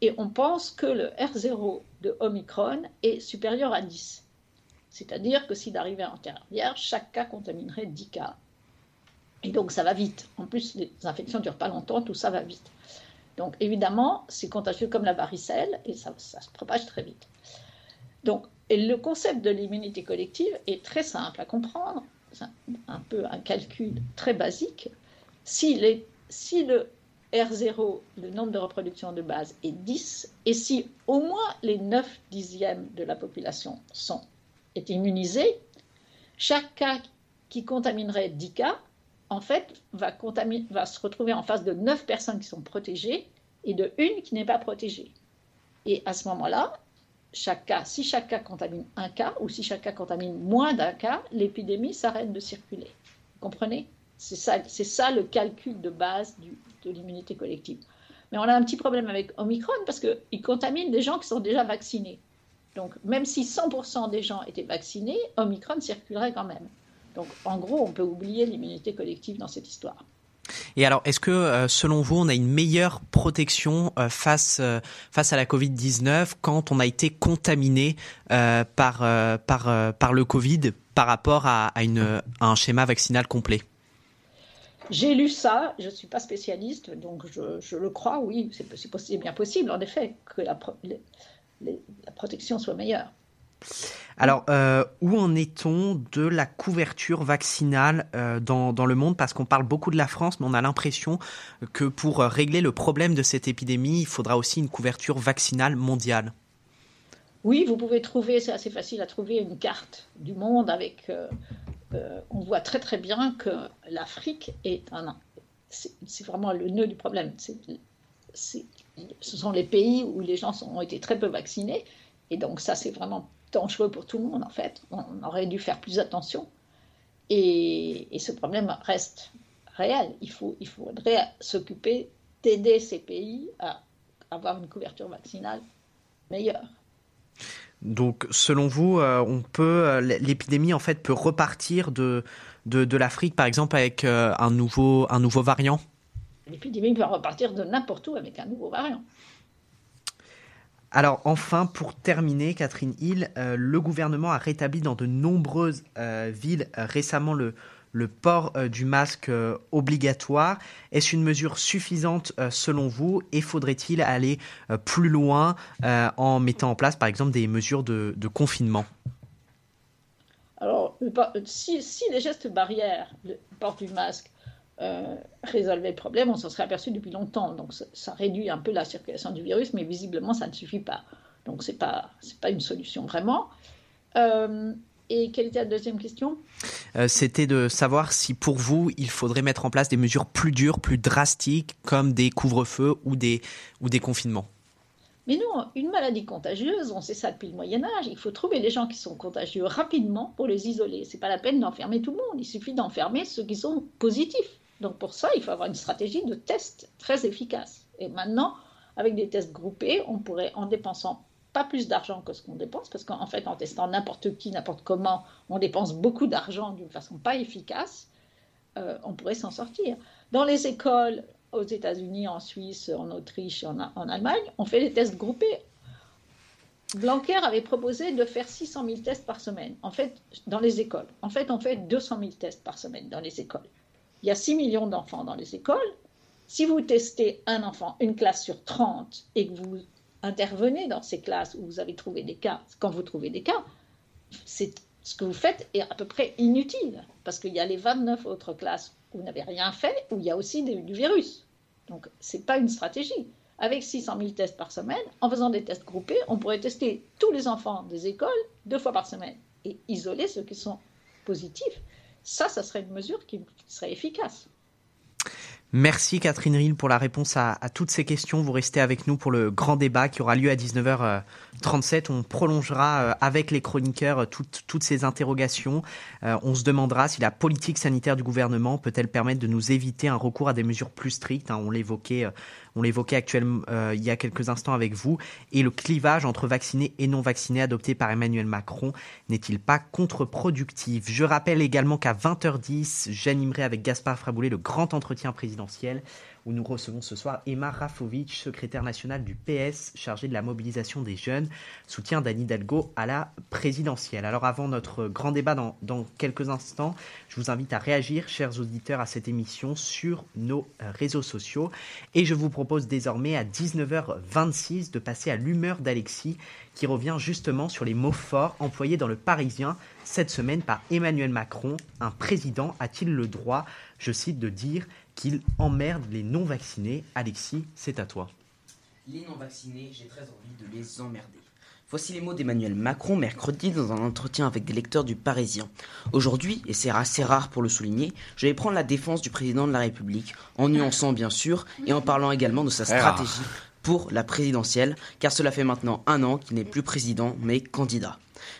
Et on pense que le R0 de Omicron est supérieur à 10. C'est-à-dire que s'il arrivait en vierge, chaque cas contaminerait 10 cas. Et donc ça va vite. En plus, les infections ne durent pas longtemps, tout ça va vite. Donc évidemment, c'est contagieux comme la varicelle et ça, se propage très vite. Donc le concept de l'immunité collective est très simple à comprendre. Un, peu un calcul très basique. Si, le R0, le nombre de reproductions de base, est 10, et si au moins les 9 dixièmes de la population sont, est immunisé, chaque cas qui contaminerait 10 cas en fait, va, va se retrouver en face de neuf personnes qui sont protégées et de une qui n'est pas protégée. Et à ce moment-là, chaque cas, si chaque cas contamine un cas ou si chaque cas contamine moins d'un cas, l'épidémie s'arrête de circuler. Vous comprenez? C'est ça, ça le calcul de base de l'immunité collective. Mais on a un petit problème avec Omicron parce qu'il contamine des gens qui sont déjà vaccinés. Donc même si 100% des gens étaient vaccinés, Omicron circulerait quand même. Donc en gros, on peut oublier l'immunité collective dans cette histoire. Et alors, est-ce que euh, selon vous, on a une meilleure protection euh, face euh, face à la Covid-19 quand on a été contaminé par par par le Covid par rapport à, une, un schéma vaccinal complet? J'ai lu ça, je ne suis pas spécialiste, donc je, je le crois, oui, c'est bien possible en effet que la protection soit meilleure. Alors, euh, où en est-on de la couverture vaccinale euh, dans, le monde? Parce qu'on parle beaucoup de la France, mais on a l'impression que pour régler le problème de cette épidémie, il faudra aussi une couverture vaccinale mondiale. Oui, vous pouvez trouver, c'est assez facile à trouver, une carte du monde avec... Euh, on voit très très bien que l'Afrique est un... C'est vraiment le nœud du problème. ce sont les pays où les gens ont été très peu vaccinés. Et donc ça, c'est vraiment dangereux pour tout le monde, en fait. On aurait dû faire plus attention. Et, ce problème reste réel. Il, faut, il faudrait s'occuper d'aider ces pays à avoir une couverture vaccinale meilleure. Donc, selon vous, euh, on peut euh, l'épidémie en fait peut repartir de de, de l'Afrique, par exemple, avec euh, un nouveau un nouveau variant? L'épidémie peut repartir de n'importe où avec un nouveau variant. Alors enfin, pour terminer, Catherine Hill, euh, le gouvernement a rétabli dans de nombreuses euh, villes euh, récemment le, port du masque obligatoire. Est-ce une mesure suffisante selon vous et faudrait-il aller plus loin en mettant en place par exemple des mesures de, confinement? Alors, si, si, les gestes barrières, le port du masque, euh, résolvait le problème, on s'en serait aperçu depuis longtemps. Donc ça, réduit un peu la circulation du virus, mais visiblement ça ne suffit pas. Donc c'est pas c'est pas une solution vraiment. Euh, et quelle était la deuxième question? Euh, C'était de savoir si pour vous il faudrait mettre en place des mesures plus dures, plus drastiques, comme des couvre-feux ou des ou des confinements. Mais non, une maladie contagieuse, on sait ça depuis le Moyen Âge. Il faut trouver les gens qui sont contagieux rapidement pour les isoler. C'est pas la peine d'enfermer tout le monde. Il suffit d'enfermer ceux qui sont positifs. Donc pour ça, il faut avoir une stratégie de test très efficace. Et maintenant, avec des tests groupés, on pourrait, en dépensant pas plus d'argent que ce qu'on dépense, parce qu'en fait, en testant n'importe qui, n'importe comment, on dépense beaucoup d'argent d'une façon pas efficace, euh, on pourrait s'en sortir. Dans les écoles, aux États-Unis, en Suisse, en Autriche, en, en Allemagne, on fait des tests groupés. Blanquer avait proposé de faire 600 000 tests par semaine, en fait, dans les écoles. En fait, on fait 200 000 tests par semaine dans les écoles il y a 6 millions d'enfants dans les écoles. Si vous testez un enfant, une classe sur 30, et que vous intervenez dans ces classes où vous avez trouvé des cas, quand vous trouvez des cas, c'est ce que vous faites est à peu près inutile, parce qu'il y a les 29 autres classes où vous n'avez rien fait, où il y a aussi du virus. Donc, ce n'est pas une stratégie. Avec 600 000 tests par semaine, en faisant des tests groupés, on pourrait tester tous les enfants des écoles deux fois par semaine et isoler ceux qui sont positifs. Ça, ça serait une mesure qui serait efficace. Merci Catherine Rill pour la réponse à, toutes ces questions. Vous restez avec nous pour le grand débat qui aura lieu à 19h37. On prolongera euh, avec les chroniqueurs euh, toutes, toutes ces interrogations. Euh, on se demandera si la politique sanitaire du gouvernement peut-elle permettre de nous éviter un recours à des mesures plus strictes. Hein. On l'évoquait on l'évoquait actuellement euh, il y a quelques instants avec vous. Et le clivage entre vaccinés et non vaccinés adopté par Emmanuel Macron n'est-il pas contre-productif? Je rappelle également qu'à 20h10, j'animerai avec Gaspard Fraboulet le grand entretien présidentiel où nous recevons ce soir Emma Rafovic, secrétaire nationale du PS, chargée de la mobilisation des jeunes, soutien d'Anne Hidalgo à la présidentielle. Alors avant notre grand débat dans, dans, quelques instants, je vous invite à réagir, chers auditeurs, à cette émission sur nos euh, réseaux sociaux. Et je vous propose désormais à 19h26 de passer à l'humeur d'Alexis, qui revient justement sur les mots forts employés dans le Parisien cette semaine par Emmanuel Macron. Un président a-t-il le droit, je cite, de dire qu'il emmerde les non-vaccinés. Alexis, c'est à toi. Les non-vaccinés, j'ai très envie de les emmerder. Voici les mots d'Emmanuel Macron mercredi dans un entretien avec des lecteurs du Parisien. Aujourd'hui, et c'est assez rare pour le souligner, je vais prendre la défense du président de la République, en nuançant bien sûr, et en parlant également de sa stratégie pour la présidentielle, car cela fait maintenant un an qu'il n'est plus président mais candidat.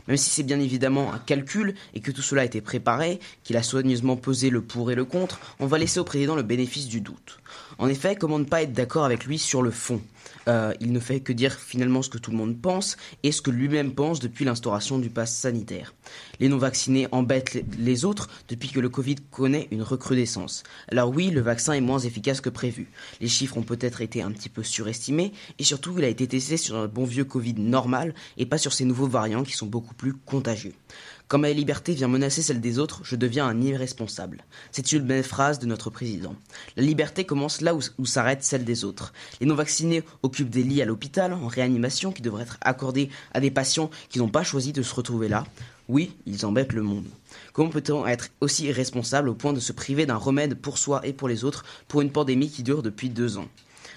Même si c'est bien évidemment un calcul et que tout cela a été préparé, qu'il a soigneusement pesé le pour et le contre, on va laisser au président le bénéfice du doute. En effet, comment ne pas être d'accord avec lui sur le fond? Euh, il ne fait que dire finalement ce que tout le monde pense et ce que lui-même pense depuis l'instauration du pass sanitaire. Les non-vaccinés embêtent les autres depuis que le Covid connaît une recrudescence. Alors oui, le vaccin est moins efficace que prévu. Les chiffres ont peut-être été un petit peu surestimés et surtout il a été testé sur un bon vieux Covid normal et pas sur ces nouveaux variants qui sont beaucoup plus contagieux. Quand ma liberté vient menacer celle des autres, je deviens un irresponsable. C'est une belle phrase de notre président. La liberté commence là où, s'arrête celle des autres. Les non-vaccinés occupent des lits à l'hôpital, en réanimation, qui devraient être accordés à des patients qui n'ont pas choisi de se retrouver là. Oui, ils embêtent le monde. Comment peut-on être aussi irresponsable au point de se priver d'un remède pour soi et pour les autres pour une pandémie qui dure depuis deux ans?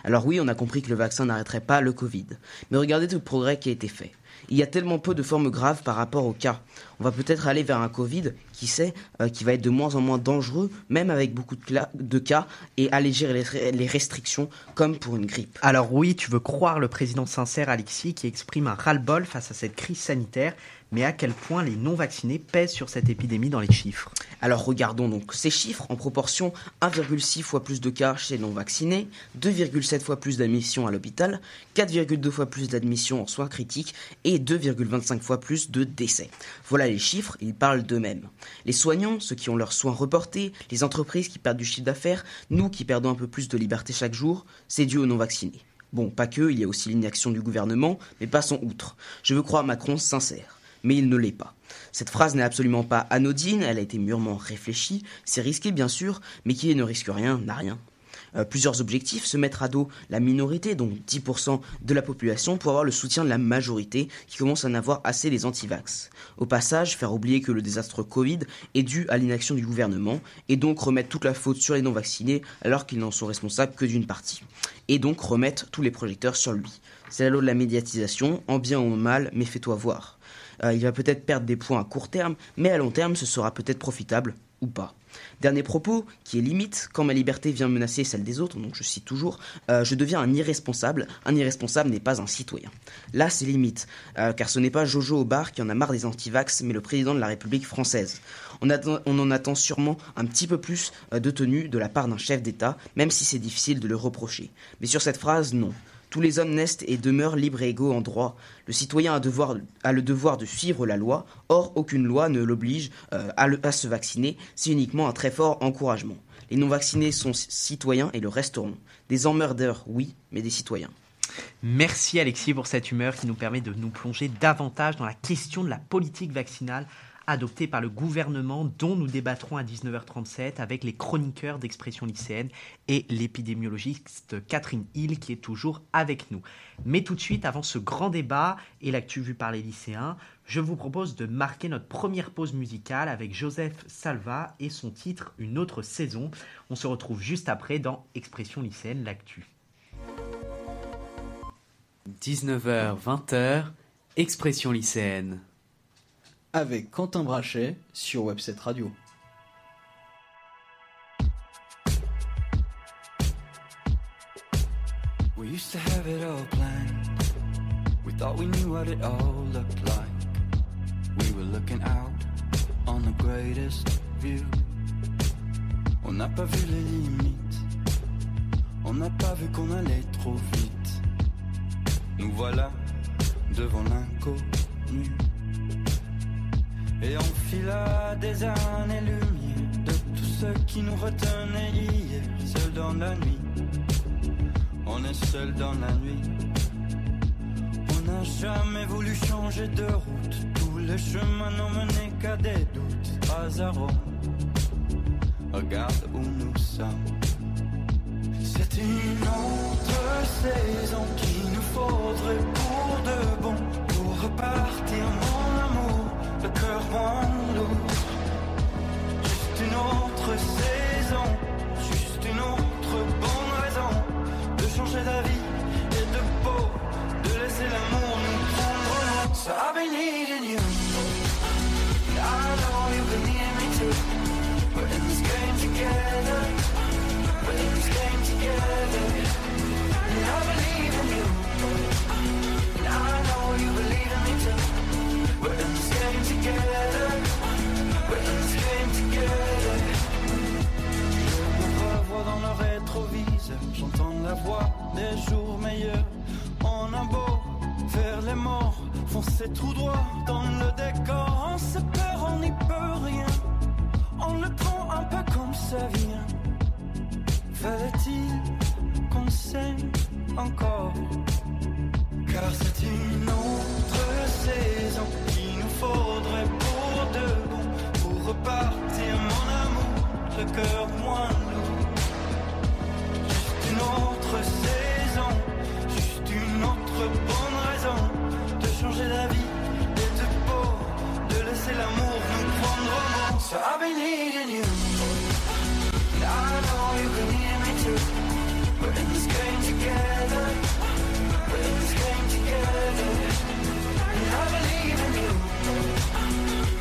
Alors oui, on a compris que le vaccin n'arrêterait pas le Covid. Mais regardez tout le progrès qui a été fait il y a tellement peu de formes graves par rapport au cas. On va peut-être aller vers un Covid, qui sait, euh, qui va être de moins en moins dangereux, même avec beaucoup de, cas, et alléger les, restrictions comme pour une grippe. Alors oui, tu veux croire le président sincère Alexis qui exprime un ras-le-bol face à cette crise sanitaire mais à quel point les non-vaccinés pèsent sur cette épidémie dans les chiffres Alors regardons donc ces chiffres en proportion 1,6 fois plus de cas chez non-vaccinés, 2,7 fois plus d'admissions à l'hôpital, 4,2 fois plus d'admissions en soins critiques et 2,25 fois plus de décès. Voilà les chiffres, ils parlent d'eux-mêmes. Les soignants, ceux qui ont leurs soins reportés, les entreprises qui perdent du chiffre d'affaires, nous qui perdons un peu plus de liberté chaque jour, c'est dû aux non-vaccinés. Bon, pas que, il y a aussi l'inaction du gouvernement, mais passons outre. Je veux croire Macron sincère mais il ne l'est pas. Cette phrase n'est absolument pas anodine, elle a été mûrement réfléchie, c'est risqué bien sûr, mais qui ne risque rien n'a rien. Euh, plusieurs objectifs, se mettre à dos la minorité, donc 10% de la population, pour avoir le soutien de la majorité qui commence à en avoir assez les antivax. Au passage, faire oublier que le désastre Covid est dû à l'inaction du gouvernement, et donc remettre toute la faute sur les non-vaccinés alors qu'ils n'en sont responsables que d'une partie. Et donc remettre tous les projecteurs sur lui. C'est la loi de la médiatisation, en bien ou en mal, mais fais-toi voir. Euh, il va peut-être perdre des points à court terme, mais à long terme, ce sera peut-être profitable ou pas. Dernier propos, qui est limite, quand ma liberté vient menacer celle des autres, donc je cite toujours, euh, je deviens un irresponsable. Un irresponsable n'est pas un citoyen. Là, c'est limite, euh, car ce n'est pas Jojo au bar qui en a marre des antivax, mais le président de la République française. On, on en attend sûrement un petit peu plus de tenue de la part d'un chef d'État, même si c'est difficile de le reprocher. Mais sur cette phrase, non. Tous les hommes naissent et demeurent libres et égaux en droit. Le citoyen a, le devoir de suivre la loi, or aucune loi ne l'oblige euh, à, se vacciner, c'est uniquement un très fort encouragement. Les non-vaccinés sont citoyens et le resteront. Des emmerdeurs, oui, mais des citoyens. Merci Alexis pour cette humeur qui nous permet de nous plonger davantage dans la question de la politique vaccinale adopté par le gouvernement dont nous débattrons à 19h37 avec les chroniqueurs d'expression lycéenne et l'épidémiologiste Catherine Hill qui est toujours avec nous. Mais tout de suite, avant ce grand débat et l'actu vu par les lycéens, je vous propose de marquer notre première pause musicale avec Joseph Salva et son titre Une autre saison. On se retrouve juste après dans Expression lycéenne, l'actu. 19h, 20h, Expression lycéenne. Avec Quentin Brachet sur Webset Radio. We used to have it all planned. We thought we knew what it all looked like. We were looking out on the greatest view. On n'a pas vu les limites. On n'a pas vu qu'on allait trop vite. Nous voilà devant l'inconnu. Et on fila des années-lumière de tout ce qui nous retenait hier, seul dans la nuit. On est seul dans la nuit. On n'a jamais voulu changer de route. Tous les chemins n'ont mené qu'à des doutes. Hasard, regarde où nous sommes. C'est une laisser l'amour nous So I've been needing you. I know you've been needing me too. We're in this game together. We're in this game together. And I believe in you. And I know you believe in me too. We're in this game together. We're in this game together. Je me revois dans le rétroviseur, j'entends la voix des jours meilleurs. Faire les morts, foncer tout droit dans le décor. On se perd, on n'y peut rien. On le prend un peu comme ça vient. Fallait-il qu'on s'aime encore? Car c'est une autre saison qu'il nous faudrait pour de bon. Pour repartir, mon amour, le cœur moins lourd. Juste une autre saison, une autre bonne raison de changer d'avis et de peau, de laisser l'amour nous prendre au mot. So I've been needing you, and I know you've been needing me too. We're in this game together, we're in this game together, and I believe in you,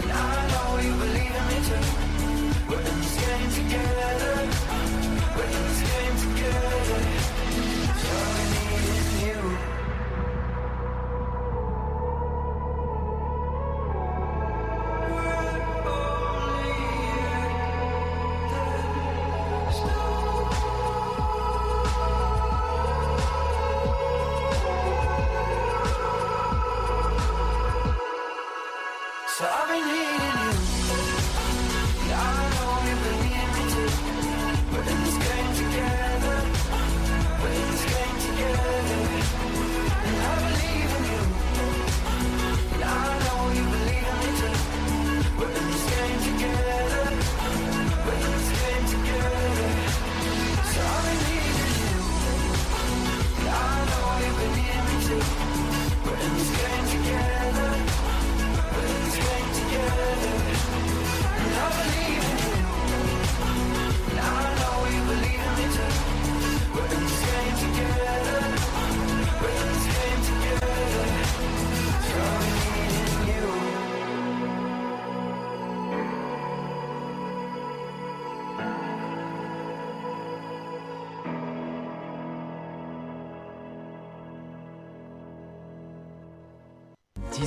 and I know you believe in me too. We're in this game together, we're in this game together.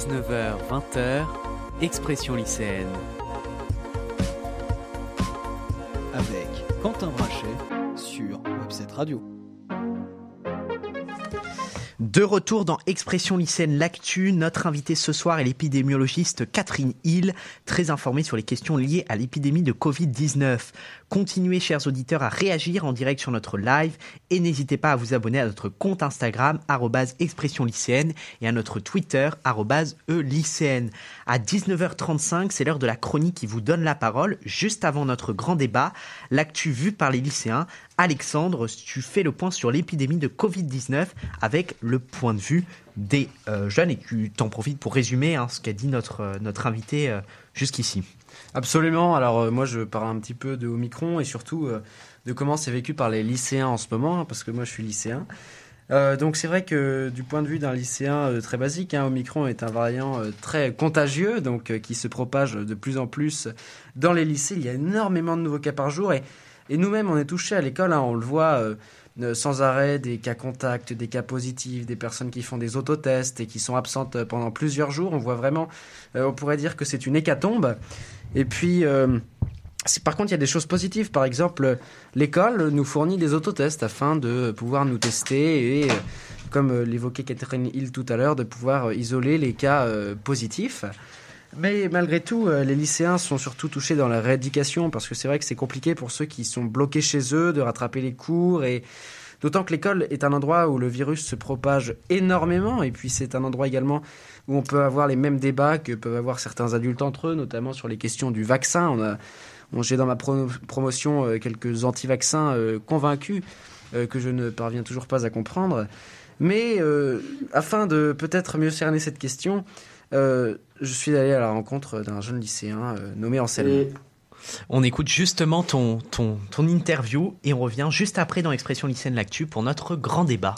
19h, 20h, Expression lycéenne. Avec Quentin Brachet sur Webset Radio. De retour dans Expression lycéenne L'actu, notre invité ce soir est l'épidémiologiste Catherine Hill, très informée sur les questions liées à l'épidémie de Covid-19. Continuez, chers auditeurs, à réagir en direct sur notre live et n'hésitez pas à vous abonner à notre compte Instagram, expression lycéenne, et à notre Twitter, arrobase e-lycéenne. À 19h35, c'est l'heure de la chronique qui vous donne la parole. Juste avant notre grand débat, l'actu vue par les lycéens. Alexandre, tu fais le point sur l'épidémie de Covid-19 avec le point de vue des euh, jeunes et tu t'en profites pour résumer hein, ce qu'a dit notre, euh, notre invité euh, jusqu'ici. Absolument. Alors euh, moi, je parle un petit peu de Omicron et surtout euh, de comment c'est vécu par les lycéens en ce moment, hein, parce que moi, je suis lycéen. Euh, donc c'est vrai que du point de vue d'un lycéen très basique, hein, Omicron est un variant très contagieux, donc qui se propage de plus en plus dans les lycées. Il y a énormément de nouveaux cas par jour et, nous-mêmes, on est touchés à l'école. hein, on le voit sans arrêt, des cas contacts, des cas positifs, des personnes qui font des autotests et qui sont absentes pendant plusieurs jours. On voit vraiment, on pourrait dire que c'est une hécatombe. Et puis, euh, par contre, il y a des choses positives. Par exemple, l'école nous fournit des autotests afin de pouvoir nous tester et, euh, comme euh, l'évoquait Catherine Hill tout à l'heure, de pouvoir isoler les cas positifs. Mais malgré tout, les lycéens sont surtout touchés dans la rééducation parce que c'est vrai que c'est compliqué pour ceux qui sont bloqués chez eux de rattraper les cours et d'autant que l'école est un endroit où le virus se propage énormément et puis c'est un endroit également où on peut avoir les mêmes débats que peuvent avoir certains adultes entre eux, notamment sur les questions du vaccin. On a, j'ai dans ma pro- promotion euh, quelques anti-vaccins euh, convaincus euh, que je ne parviens toujours pas à comprendre. Mais afin de peut-être mieux cerner cette question, je suis allé à la rencontre d'un jeune lycéen nommé Anselme. On écoute justement ton, ton, ton interview et on revient juste après dans Expression lycéenne L'actu pour notre grand débat.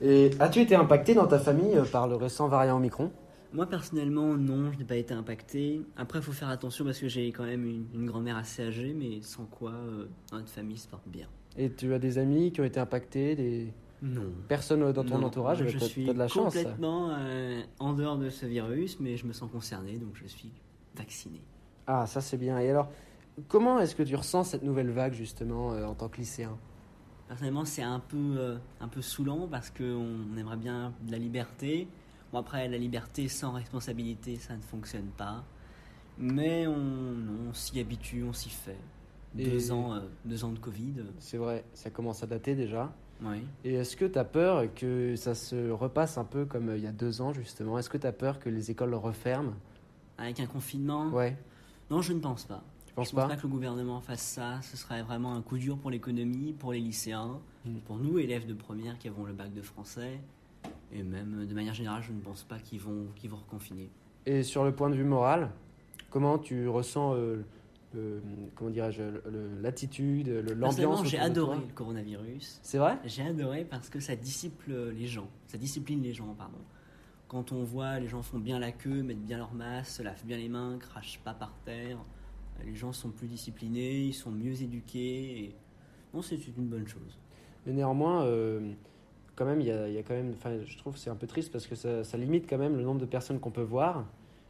Et as-tu été impacté dans ta famille euh, par le récent variant Omicron? Moi personnellement, non, je n'ai pas été impacté. Après, il faut faire attention parce que j'ai quand même une, une grand-mère assez âgée, mais sans quoi euh, notre famille se porte bien. Et tu as des amis qui ont été impactés, des Non. personnes dans ton Non, entourage? Je suis de la chance. complètement euh, en dehors de ce virus, mais je me sens concerné, donc je suis vacciné. Ah, ça c'est bien. Et alors, comment est-ce que tu ressens cette nouvelle vague justement euh, en tant que lycéen? Personnellement, c'est un peu, euh, un peu saoulant parce qu'on aimerait bien de la liberté. Bon, après, la liberté sans responsabilité, ça ne fonctionne pas. Mais on, on s'y habitue, on s'y fait. Et- Deux, ans, euh, deux ans de Covid. C'est vrai, ça commence à dater déjà. Oui. Et est-ce que tu as peur que ça se repasse un peu comme euh, il y a deux ans justement? Est-ce que tu as peur que les écoles referment? Avec un confinement? Ouais, Non, je ne pense pas. Tu penses je pense pas pas que le gouvernement fasse ça. Ce serait vraiment un coup dur pour l'économie, pour les lycéens, Mm. pour nous, élèves de première qui avons le bac de français. Et même de manière générale, je ne pense pas qu'ils vont, qu'ils vont reconfiner. Et sur le point de vue moral, comment tu ressens euh, le- comment dirais-je l'attitude, l'ambiance j'ai adoré le coronavirus. C'est vrai? J'ai adoré parce que ça disciple les gens. Ça discipline les gens, pardon. Quand on voit les gens font bien la queue, mettent bien leur masque, se lavent bien les mains, crachent pas par terre, les gens sont plus disciplinés, ils sont mieux éduqués. Et... Non, c'est une bonne chose. Mais néanmoins, euh, quand même, il y a, il y a quand même. Enfin, je trouve que c'est un peu triste parce que ça, ça limite quand même le nombre de personnes qu'on peut voir.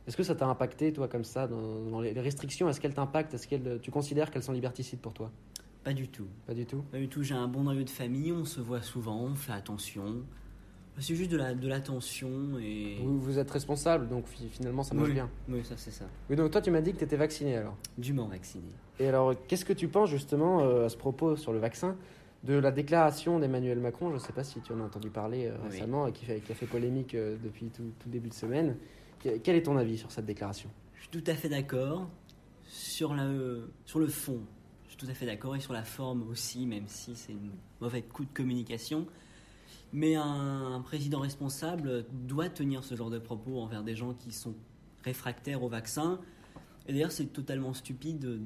Est-ce que ça t'a impacté, toi, comme ça, dans, dans les restrictions? Est-ce qu'elles t'impactent? Est-ce que tu considères qu'elles sont liberticides pour toi? Pas du tout. Pas du tout. Pas du tout. J'ai un bon noyau de famille, on se voit souvent, on fait attention. C'est juste de la de l'attention et. Vous, vous êtes responsable, donc fi- finalement, ça marche oui. bien. Oui, ça c'est ça. Oui, donc toi, tu m'as dit que tu étais vacciné alors. Dûment vacciné. Et alors, qu'est-ce que tu penses justement euh, à ce propos sur le vaccin de la déclaration d'Emmanuel Macron Je ne sais pas si tu en as entendu parler euh, Oui. récemment et qui, fait, qui a fait polémique euh, depuis tout, tout début de semaine. Que- Quel est ton avis sur cette déclaration? Je suis tout à fait d'accord. Sur, la, sur le fond, je suis tout à fait d'accord. Et sur la forme aussi, même si c'est une mauvais coup de communication. Mais un, un président responsable doit tenir ce genre de propos envers des gens qui sont réfractaires au vaccin. Et d'ailleurs, c'est totalement stupide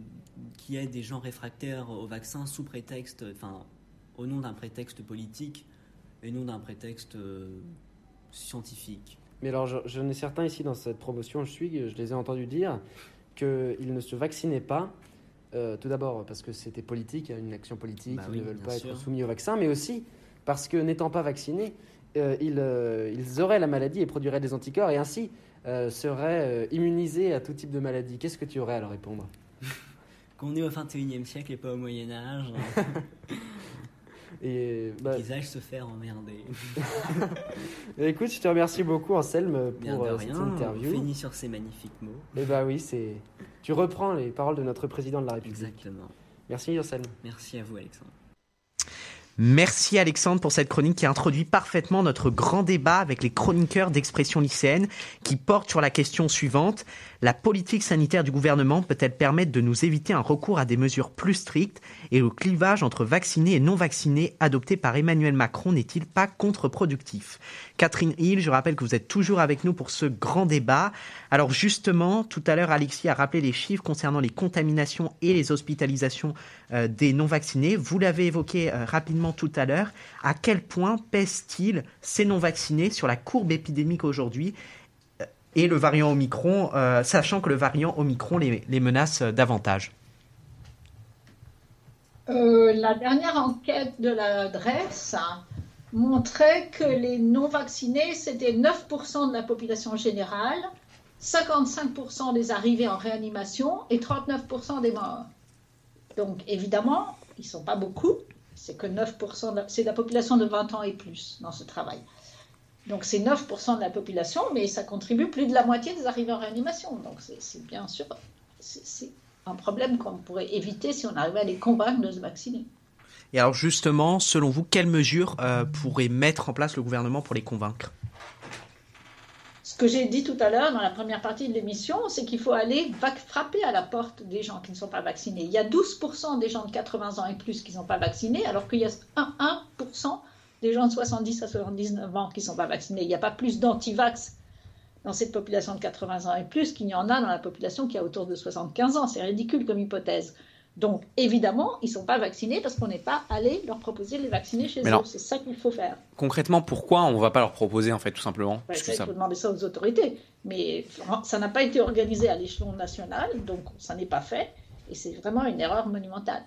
qu'il y ait des gens réfractaires au vaccin sous prétexte, enfin, au nom d'un prétexte politique et non d'un prétexte euh, scientifique. Mais alors, je- j'en ai certains ici dans cette promotion, je suis, je les ai entendus dire qu'ils ne se vaccinaient pas. euh, tout d'abord parce que c'était politique, hein, une action politique, Bah ils oui, ne veulent pas sûr. être soumis au vaccin, mais aussi parce que n'étant pas vaccinés, euh, ils, euh, ils auraient la maladie et produiraient des anticorps et ainsi euh, seraient immunisés à tout type de maladie. Qu'est-ce que tu aurais à leur répondre? *laughs* Qu'on est au 21e siècle et pas au Moyen-Âge. *laughs* Et bah, Qu'ils aillent se faire emmerder. bah, *laughs* écoute, je te remercie beaucoup Anselme pour rien, cette on interview. finit sur ces magnifiques mots. Et bah oui, c'est. Tu reprends les paroles de notre président de la République. Exactement. Merci Anselme. Merci à vous, Alexandre. Merci Alexandre pour cette chronique qui introduit parfaitement notre grand débat avec les chroniqueurs d'expression lycéenne qui porte sur la question suivante. La politique sanitaire du gouvernement peut-elle permettre de nous éviter un recours à des mesures plus strictes et le clivage entre vaccinés et non vaccinés adopté par Emmanuel Macron n'est-il pas contre-productif? Catherine Hill, je rappelle que vous êtes toujours avec nous pour ce grand débat. Alors justement, tout à l'heure, Alexis a rappelé les chiffres concernant les contaminations et les hospitalisations euh, des non-vaccinés. Vous l'avez évoqué euh, rapidement tout à l'heure. À quel point pèsent-ils ces non-vaccinés sur la courbe épidémique aujourd'hui? Et le variant Omicron, euh, sachant que le variant Omicron les, menace euh, davantage Euh, la dernière enquête de l'adresse montrait que les non-vaccinés, c'était 9% de la population générale, 55% des arrivées en réanimation et 39% des morts. Donc évidemment, ils ne sont pas beaucoup, c'est que 9%, de- c'est la population de 20 ans et plus dans ce travail. Donc c'est 9% de la population, mais ça contribue plus de la moitié des arrivées en réanimation. Donc c'est- bien sûr, c'est un problème qu'on pourrait éviter si on arrivait à les convaincre de se vacciner. Et alors justement, selon vous, quelles mesures euh, pourrait mettre en place le gouvernement pour les convaincre? Ce que j'ai dit tout à l'heure dans la première partie de l'émission, c'est qu'il faut aller frapper à la porte des gens qui ne sont pas vaccinés. Il y a 12% des gens de 80 ans et plus qui ne sont pas vaccinés, alors qu'il y a 1, 1% des gens de 70 à 79 ans qui ne sont pas vaccinés. Il n'y a pas plus d'antivax dans cette population de 80 ans et plus qu'il n'y en a dans la population qui a autour de 75 ans. C'est ridicule comme hypothèse. Donc, évidemment, ils ne sont pas vaccinés parce qu'on n'est pas allé leur proposer de les vacciner chez Mais eux. C'est ça qu'il faut faire. Concrètement, pourquoi on va pas leur proposer en fait tout simplement? Il ça- faut demander ça aux autorités. Mais ça n'a pas été organisé à l'échelon national, donc ça n'est pas fait. Et c'est vraiment une erreur monumentale.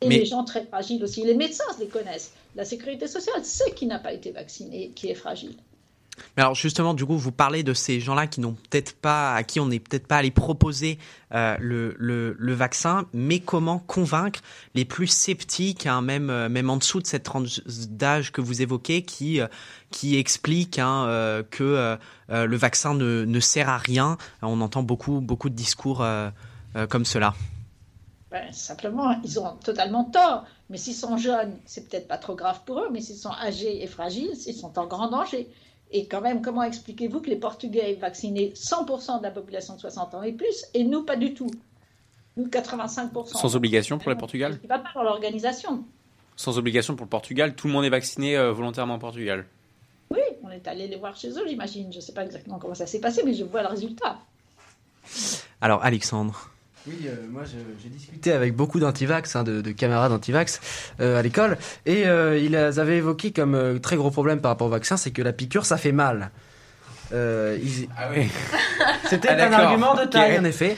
Et Mais- les gens très fragiles aussi, les médecins les connaissent. La sécurité sociale sait qui n'a pas été vacciné, qui est fragile. Mais alors justement, du coup, vous parlez de ces gens-là qui n'ont peut-être pas, à qui on n'est peut-être pas allé proposer euh, le, le, le vaccin, mais comment convaincre les plus sceptiques, hein, même euh, même en dessous de cette tranche d'âge que vous évoquez, qui euh, qui expliquent hein, euh, que le vaccin ne, ne sert à rien? On entend beaucoup beaucoup de discours comme cela. Ben, simplement, ils ont totalement tort. Mais s'ils sont jeunes, c'est peut-être pas trop grave pour eux, mais s'ils sont âgés et fragiles, ils sont en grand danger. Et quand même, comment expliquez-vous que les Portugais aient vacciné 100% de la population de 60 ans et plus, et nous, pas du tout? Nous, 85%. Sans obligation pour le Portugal? Qui va pas dans l'organisation. Sans obligation pour le Portugal, tout le monde est vacciné euh, volontairement au Portugal. Oui, on est allé les voir chez eux, j'imagine. Je ne sais pas exactement comment ça s'est passé, mais je vois le résultat. Alors Alexandre. Oui, euh, moi j'ai discuté avec beaucoup d'antivax, hein, de, de camarades antivax euh, à l'école, et euh, ils avaient évoqué comme euh, très gros problème par rapport au vaccin, c'est que la piqûre ça fait mal. Euh, ils- Ah oui. *laughs* C'était Ah, un argument de taille en effet.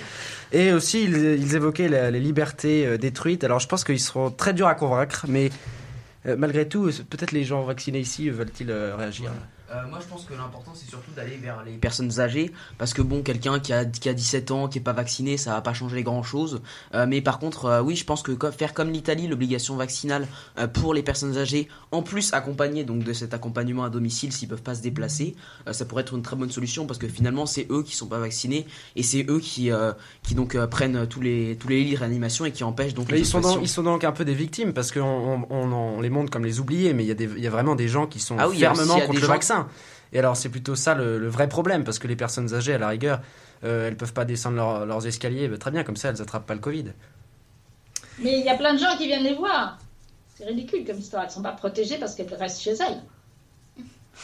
Et aussi ils, ils évoquaient la- les libertés euh, détruites. Alors je pense qu'ils seront très durs à convaincre, mais euh, malgré tout, peut-être les gens vaccinés ici veulent-ils euh, réagir? Euh, moi, je pense que l'important, c'est surtout d'aller vers les personnes âgées. Parce que, bon, quelqu'un qui a, qui a 17 ans, qui est pas vacciné, ça va pas changer grand-chose. Euh, mais par contre, euh, oui, je pense que faire comme l'Italie, l'obligation vaccinale euh, pour les personnes âgées, en plus accompagné donc de cet accompagnement à domicile s'ils peuvent pas se déplacer, ça pourrait être une très bonne solution parce que finalement, c'est eux qui sont pas vaccinés et c'est eux qui, qui donc prennent tous les, tous les lits de réanimation et qui empêchent donc les ils sont, ils sont donc un peu des victimes parce qu'on on, on, on les montre comme les oubliés, mais il y, a des- il y a vraiment des gens qui sont Ah oui, fermement contre le gens- Et alors c'est plutôt ça le, le vrai problème parce que les personnes âgées, à la rigueur, euh, elles peuvent pas descendre leur- leurs escaliers, bah, très bien, comme ça elles attrapent pas le Covid. Mais il y a plein de gens qui viennent les voir. C'est ridicule comme histoire. Elles ne sont pas protégées parce qu'elles restent chez elles.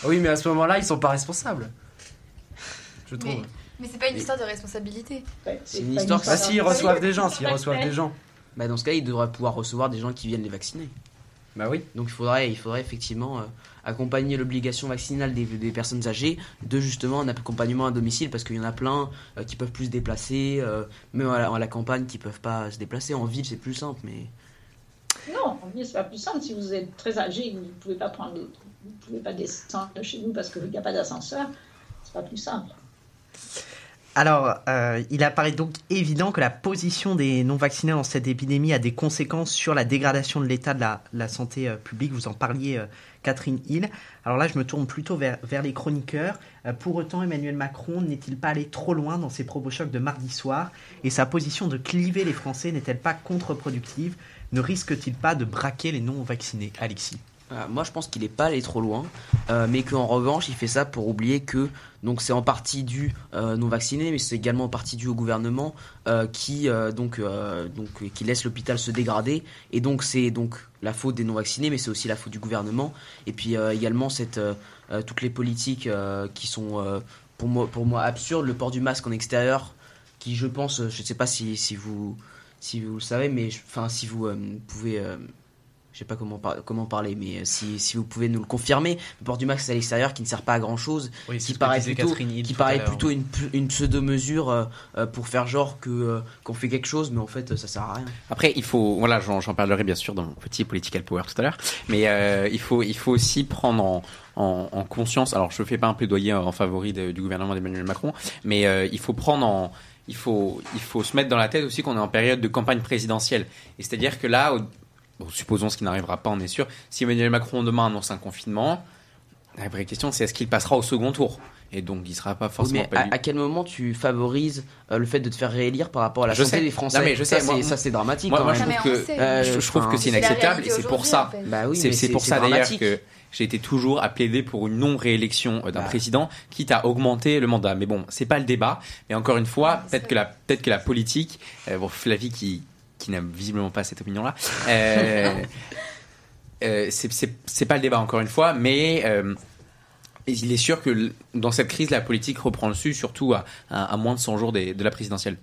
Ah Oui, mais à ce moment-là, ils sont pas responsables. Je trouve. Mais, mais c'est pas une histoire de responsabilité. C'est une histoire. Bah, s'ils reçoivent des gens, s'ils reçoivent des gens. Bah dans ce cas, ils devraient pouvoir recevoir des gens qui viennent les vacciner. Bah oui. Donc il faudrait, il faudrait effectivement euh, accompagner l'obligation vaccinale des, des personnes âgées de justement un accompagnement à domicile parce qu'il y en a plein euh, qui peuvent plus se déplacer, euh, même à la, à la campagne qui peuvent pas se déplacer. En ville c'est plus simple, mais Non, en ville, c'est pas plus simple. Si vous êtes très âgé vous ne pouvez pas prendre, vous pouvez pas descendre de chez vous parce qu'il n'y a pas d'ascenseur, c'est pas plus simple. Alors, euh, il apparaît donc évident que la position des non-vaccinés dans cette épidémie a des conséquences sur la dégradation de l'état de la, la santé euh, publique. Vous en parliez, euh, Catherine Hill. Alors là, je me tourne plutôt vers, vers les chroniqueurs. Euh, pour autant, Emmanuel Macron n'est-il pas allé trop loin dans ses propos chocs de mardi soir? Et sa position de cliver les Français n'est-elle pas contre-productive? Ne risque-t-il pas de braquer les non-vaccinés? Alexis Euh, moi, je pense qu'il n'est pas allé trop loin, euh, mais qu'en revanche, il fait ça pour oublier que donc c'est en partie dû euh, non vaccinés, mais c'est également en partie dû au gouvernement euh, qui donc donc qui laisse l'hôpital se dégrader, et donc c'est donc la faute des non vaccinés, mais c'est aussi la faute du gouvernement, et puis également cette toutes les politiques qui sont pour moi pour moi absurdes, le port du masque en extérieur, qui je pense, je ne sais pas si si vous si vous le savez, mais enfin si vous pouvez je sais pas comment, par- comment parler, mais euh, si, si vous pouvez nous le confirmer, le port du masque à l'extérieur qui ne sert pas à grand chose, Oui, qui paraît plutôt, qui paraît une, pseudo-mesure euh, euh, pour faire genre que euh, qu'on fait quelque chose, mais en fait ça sert à rien. Après, il faut, voilà, j'en parlerai bien sûr dans mon petit political power tout à l'heure, mais euh, il faut, il faut aussi prendre en, en, en conscience. Alors, je fais pas un plaidoyer en favori de- du gouvernement d'Emmanuel Macron, mais euh, il faut prendre en, il faut, il faut se mettre dans la tête aussi qu'on est en période de campagne présidentielle. Et c'est-à-dire que là, bon, supposons ce qui n'arrivera pas, on est sûr. Si Emmanuel Macron demain annonce un confinement, la vraie question c'est est-ce qu'il passera au second tour? Et donc, il sera pas forcément mais pas à, quel moment tu favorises euh, le fait de te faire réélire par rapport à la Je santé sais. des Français? Non, mais je ça, sais, ça c'est dramatique. Moi, quand moi, même. je trouve que, Euh, je, je trouve que enfin, c'est inacceptable et c'est pour ça. Bah oui, c'est mais pour ça d'ailleurs que j'ai été toujours à plaider pour une non-réélection euh, d'un Bah. président, quitte à augmenter le mandat. Mais bon, c'est pas le débat. Mais encore une fois, peut-être que la peut-être que la politique, euh, bon, Flavie qui qui n'a visiblement pas cette opinion-là. Euh, euh, c'est- pas le débat encore une fois, mais euh, il est sûr que dans cette crise, la politique reprend le dessus, surtout à, moins de 100 jours de la présidentielle.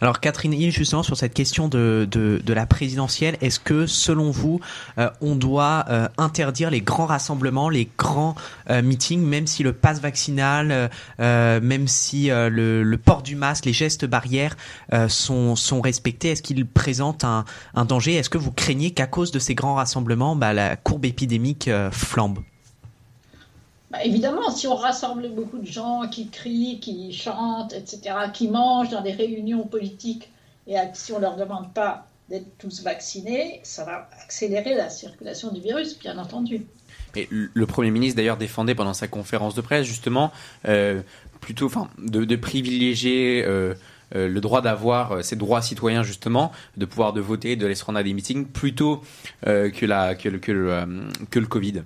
Alors Catherine Hill, justement sur cette question de, de, la présidentielle, est-ce que selon vous, euh, on doit euh, interdire les grands rassemblements, les grands euh, meetings, même si le pass vaccinal, même si le, port du masque, les gestes barrières sont, sont respectés? Est-ce qu'ils présentent un, un danger? Est-ce que vous craignez qu'à cause de ces grands rassemblements, bah, la courbe épidémique flambe? Bah, évidemment, si on rassemble beaucoup de gens qui crient, qui chantent, etc., qui mangent dans des réunions politiques, et si on ne leur demande pas d'être tous vaccinés, ça va accélérer la circulation du virus, bien entendu. Et le Premier ministre d'ailleurs défendait pendant sa conférence de presse justement euh, plutôt, de, privilégier euh, euh, le droit d'avoir ses droits citoyens justement, de pouvoir de voter, de se rendre à des meetings plutôt que le Covid.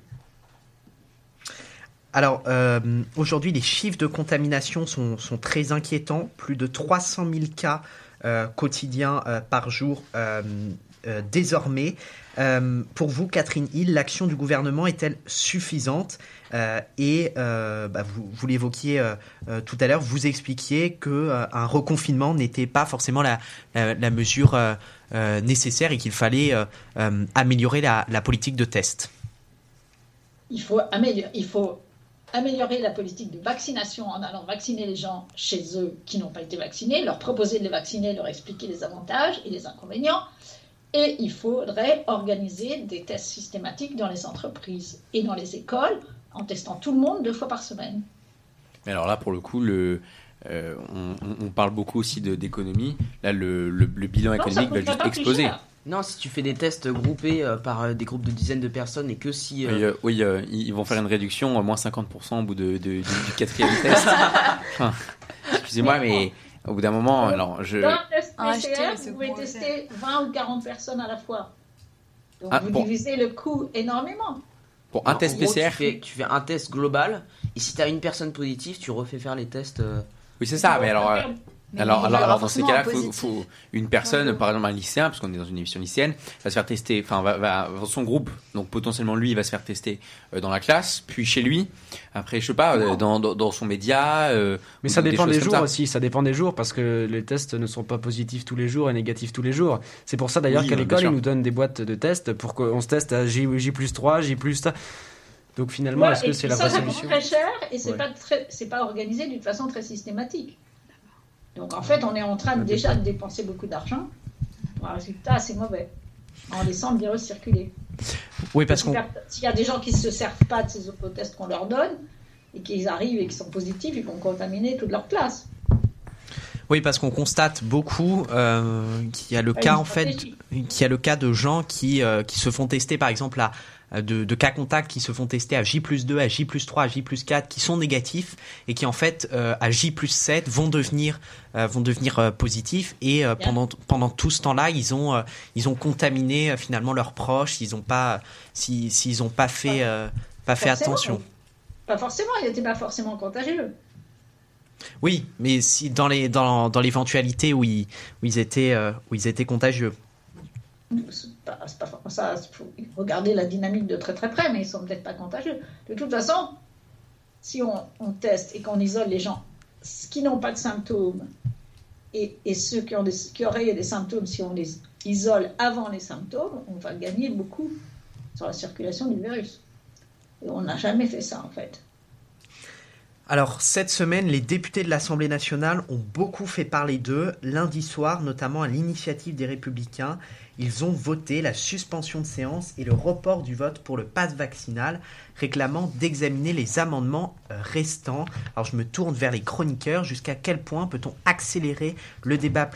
Alors, euh, aujourd'hui, les chiffres de contamination sont, sont très inquiétants. Plus de 300 000 cas euh, quotidiens euh, par jour désormais. Pour vous, Catherine Hill, l'action du gouvernement est-elle suffisante? Et bah, vous, l'évoquiez tout à l'heure, vous expliquiez que euh, un reconfinement n'était pas forcément la, mesure nécessaire et qu'il fallait améliorer la, la politique de test. Il faut, améliorer, il faut améliorer la politique de vaccination en allant vacciner les gens chez eux qui n'ont pas été vaccinés, leur proposer de les vacciner, leur expliquer les avantages et les inconvénients. Et il faudrait organiser des tests systématiques dans les entreprises et dans les écoles en testant tout le monde deux fois par semaine. Mais alors là, pour le coup, le euh, on, parle beaucoup aussi d'économie. Là, le, le, le bilan Non, économique va juste exploser. cher. Non, si tu fais des tests groupés euh, par euh, des groupes de dizaines de personnes et que si. euh, Oui, euh, oui, euh, ils ils vont faire une réduction, euh, moins 50% au bout de, de- du, du quatrième test. *laughs* Enfin, Excusez-moi, mais au bout d'un moment, alors je. Dans un test Ah, PCR, vous pouvez tester 20 ou 40 personnes à la fois. Donc Ah, vous bon. divisez le coût énormément. Pour un en test gros, PCR. Tu fais, tu fais un test global et si tu as une personne positive, tu refais faire les tests. euh, Oui, c'est ça, mais alors. euh, Mais alors, alors, dans ces cas-là, faut, faut une personne, par exemple un lycéen, parce qu'on est dans une émission lycéenne, va se faire tester, enfin, va, va- son groupe, donc potentiellement lui, il va se faire tester euh, dans la classe, puis chez lui, après, je sais pas, euh, dans, dans, dans son média. euh, Mais ça dépend des comme jours ça. aussi, ça dépend des jours parce que les tests ne sont pas positifs tous les jours et négatifs tous les jours. C'est pour ça d'ailleurs Oui, qu'à l'école, ils nous donnent des boîtes de tests pour qu'on se teste à J, J plus 3, J plus ça. Donc finalement, Ouais, est-ce que c'est la ça, vraie ça coûte solution très cher et c'est Ouais. pas très, pas organisé d'une façon très systématique. Donc en fait, on est en train de, déjà de dépenser beaucoup d'argent pour un résultat assez mauvais en laissant le virus circuler. Oui, parce S'il qu'on y a- S'il y a des gens qui ne se servent pas de ces autotests qu'on leur donne et qu'ils arrivent et qui sont positifs, ils vont contaminer toute leur classe. Oui, parce qu'on constate beaucoup euh, qu'il y a le Pas cas en fait, qu'il y a le cas de gens qui euh, qui se font tester par exemple à de, de cas contacts qui se font tester à J plus 2, à J plus 3, à J plus 4, qui sont négatifs et qui en fait euh, à J plus 7 vont devenir euh, vont devenir euh, positifs et euh, pendant pendant tout ce temps-là ils ont euh, ils ont contaminé euh, finalement leurs proches, ils ont pas si s'ils ont pas fait euh, pas fait Forcément, attention. Pas forcément, il n'était pas forcément contagieux. Oui, mais si dans les dans, dans l'éventualité où ils où ils étaient euh, où ils étaient contagieux. Pas, pas ça, faut regarder la dynamique de très très près, mais ils sont peut-être pas contagieux. De toute façon, si on, teste et qu'on isole les gens qui n'ont pas de symptômes et, et ceux qui, ont des, qui auraient des symptômes, si on les isole avant les symptômes, on va gagner beaucoup sur la circulation du virus. Et on n'a jamais fait ça en fait. Alors, cette semaine, les députés de l'Assemblée nationale ont beaucoup fait parler d'eux. Lundi soir, notamment à l'initiative des Républicains, ils ont voté la suspension de séance et le report du vote pour le pass vaccinal, réclamant d'examiner les amendements euh, restants. Alors, je me tourne vers les chroniqueurs. Jusqu'à quel point peut-on accélérer le débat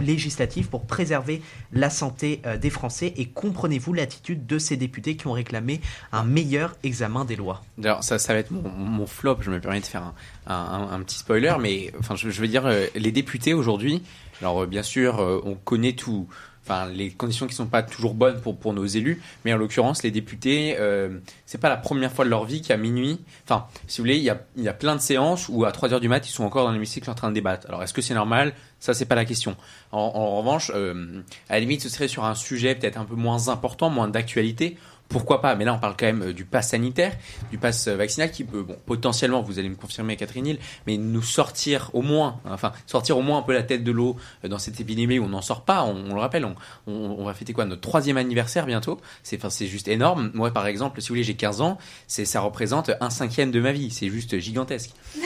législatif pour préserver la santé euh, des Français? Et comprenez-vous l'attitude de ces députés qui ont réclamé un meilleur examen des lois? Alors ça, va être mon, flop. Je me permets de faire un, petit spoiler, mais enfin, je, veux dire, euh, les députés aujourd'hui. Alors bien sûr, on connaît tout. Enfin, les conditions qui sont pas toujours bonnes pour pour nos élus, mais en l'occurrence, les députés, euh, c'est pas la première fois de leur vie qu'à minuit. Enfin, si vous voulez, il y a il y a plein de séances où à 3 heures du mat, ils sont encore dans l'hémicycle en train de débattre. Alors est-ce que c'est normal? Ça, c'est pas la question. En, revanche, euh, à la limite, ce serait sur un sujet peut-être un peu moins important, moins d'actualité. Pourquoi pas Mais là, on parle quand même euh, du pass sanitaire, du pass euh, vaccinal qui peut, bon, potentiellement, vous allez me confirmer, Catherine Hill, mais nous sortir au moins, enfin, sortir au moins un peu la tête de l'eau euh, dans cette épidémie où on n'en sort pas. On, le rappelle, on, on, on va fêter quoi Notre troisième anniversaire bientôt. C'est, enfin, c'est juste énorme. Moi, par exemple, si vous voulez, j'ai 15 ans, c'est, ça représente un cinquième de ma vie. C'est juste gigantesque. *laughs*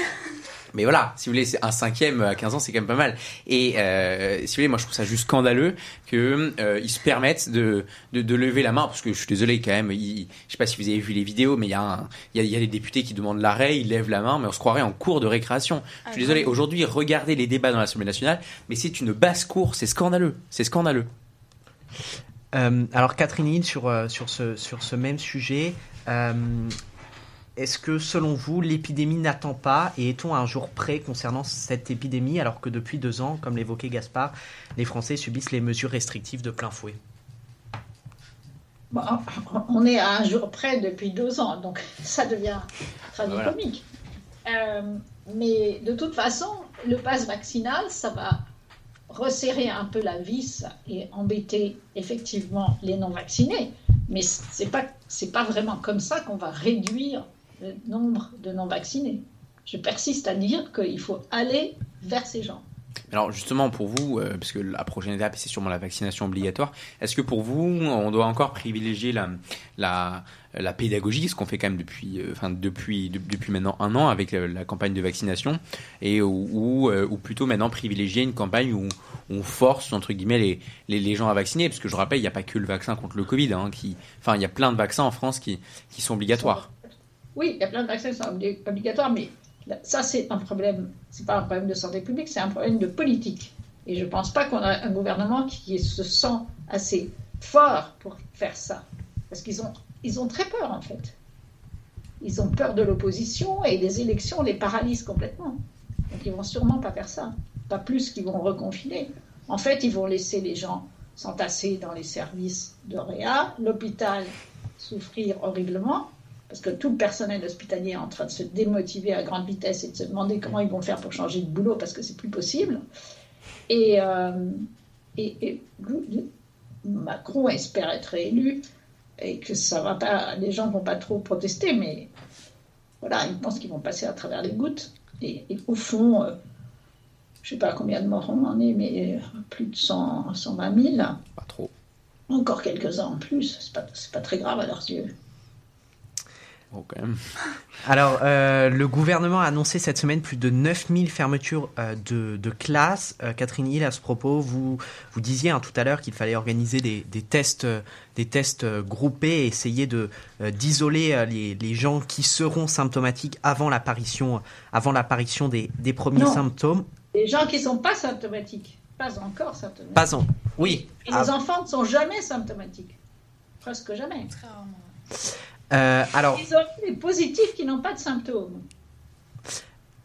Mais voilà, si vous voulez, c'est un cinquième à 15 ans, c'est quand même pas mal. Et euh, si vous voulez, moi je trouve ça juste scandaleux que euh, se permettent de, de, de lever la main, parce que je suis désolé quand même. ils- je sais pas si vous avez vu les vidéos, mais il y a un, il y a, il y a les députés qui demandent l'arrêt, ils lèvent la main, mais on se croirait en cours de récréation. Je suis Ah, désolé. Aujourd'hui, regardez les débats dans l'Assemblée nationale, mais c'est une basse cour, c'est scandaleux, c'est scandaleux. Euh, alors Catherine Hill, sur, euh, sur, ce, sur ce même sujet, euh, est-ce que selon vous, l'épidémie n'attend pas et est-on à un jour près concernant cette épidémie alors que depuis deux ans, comme l'évoquait Gaspard, les Français subissent les mesures restrictives de plein fouet? Bon, on est à un jour près depuis deux ans, donc *laughs* ça devient tragicomique. Euh, mais de toute façon, le pass vaccinal, ça va resserrer un peu la vis et embêter effectivement les non-vaccinés. Mais c'est pas c'est pas vraiment comme ça qu'on va réduire le nombre de non-vaccinés. Je persiste à dire qu'il faut aller vers ces gens. Alors justement pour vous, euh, parce que la prochaine étape c'est sûrement la vaccination obligatoire, est-ce que pour vous on doit encore privilégier la, pédagogie, ce qu'on fait quand même depuis, euh, enfin depuis, de- depuis maintenant un an avec la, campagne de vaccination, et euh, ou plutôt maintenant privilégier une campagne où on force entre guillemets les, gens à vacciner, parce que je rappelle il n'y a pas que le vaccin contre le Covid, hein, enfin il y a plein de vaccins en France qui sont obligatoires. Oui, il y a plein de vaccins qui sont obli- obligatoires, mais ça, c'est un problème. C'est pas un problème de santé publique, c'est un problème de politique. Et je ne pense pas qu'on a un gouvernement qui se sent assez fort pour faire ça. Parce qu'ils ont, très peur, en fait. Ils ont peur de l'opposition et les élections les paralysent complètement. Donc, ils vont sûrement pas faire ça. Pas plus qu'ils vont reconfiner. En fait, ils vont laisser les gens s'entasser dans les services de réa, l'hôpital souffrir horriblement, parce que tout le personnel hospitalier est en train de se démotiver à grande vitesse et de se demander comment ils vont faire pour changer de boulot parce que c'est plus possible. Et, euh, et, et Macron espère être élu et que ça va pas, les gens vont pas trop protester, mais voilà, ils pensent qu'ils vont passer à travers les gouttes. Et, et au fond, euh, je sais pas combien de morts on en est, mais euh, plus de 100, 120 000. Pas trop. Encore quelques-uns en plus, c'est pas, pas très grave à leurs yeux. Bon, quand même. *laughs* Alors, euh, le gouvernement a annoncé cette semaine plus de 9000 fermetures euh, de, de classes. Euh, Catherine Hill, à ce propos, vous, vous disiez hein, tout à l'heure qu'il fallait organiser des, des tests, euh, des tests groupés et essayer de, euh, d'isoler euh, les, les gens qui seront symptomatiques avant l'apparition, avant l'apparition des, des premiers Non. symptômes. Les gens qui ne sont pas symptomatiques, pas encore symptomatiques. Pas en. Oui. Et Ah, les enfants ne sont jamais symptomatiques. Presque jamais. Euh, alors, positifs qui n'ont pas de symptômes.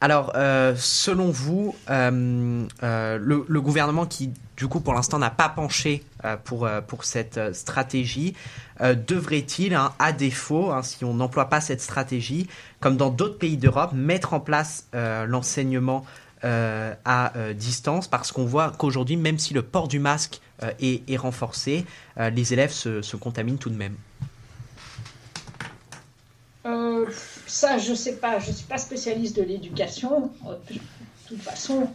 Alors, euh, selon vous, euh, le, le gouvernement qui, du coup, pour l'instant, n'a pas penché pour, pour cette stratégie, devrait-il, hein, à défaut, hein, si on n'emploie pas cette stratégie, comme dans d'autres pays d'Europe, mettre en place l'enseignement euh, à euh, distance? Parce qu'on voit qu'aujourd'hui, même si le port du masque euh, est, est renforcé, les élèves se, se contaminent tout de même. Euh, ça, je ne sais pas. Je ne suis pas spécialiste de l'éducation. Euh, De toute façon,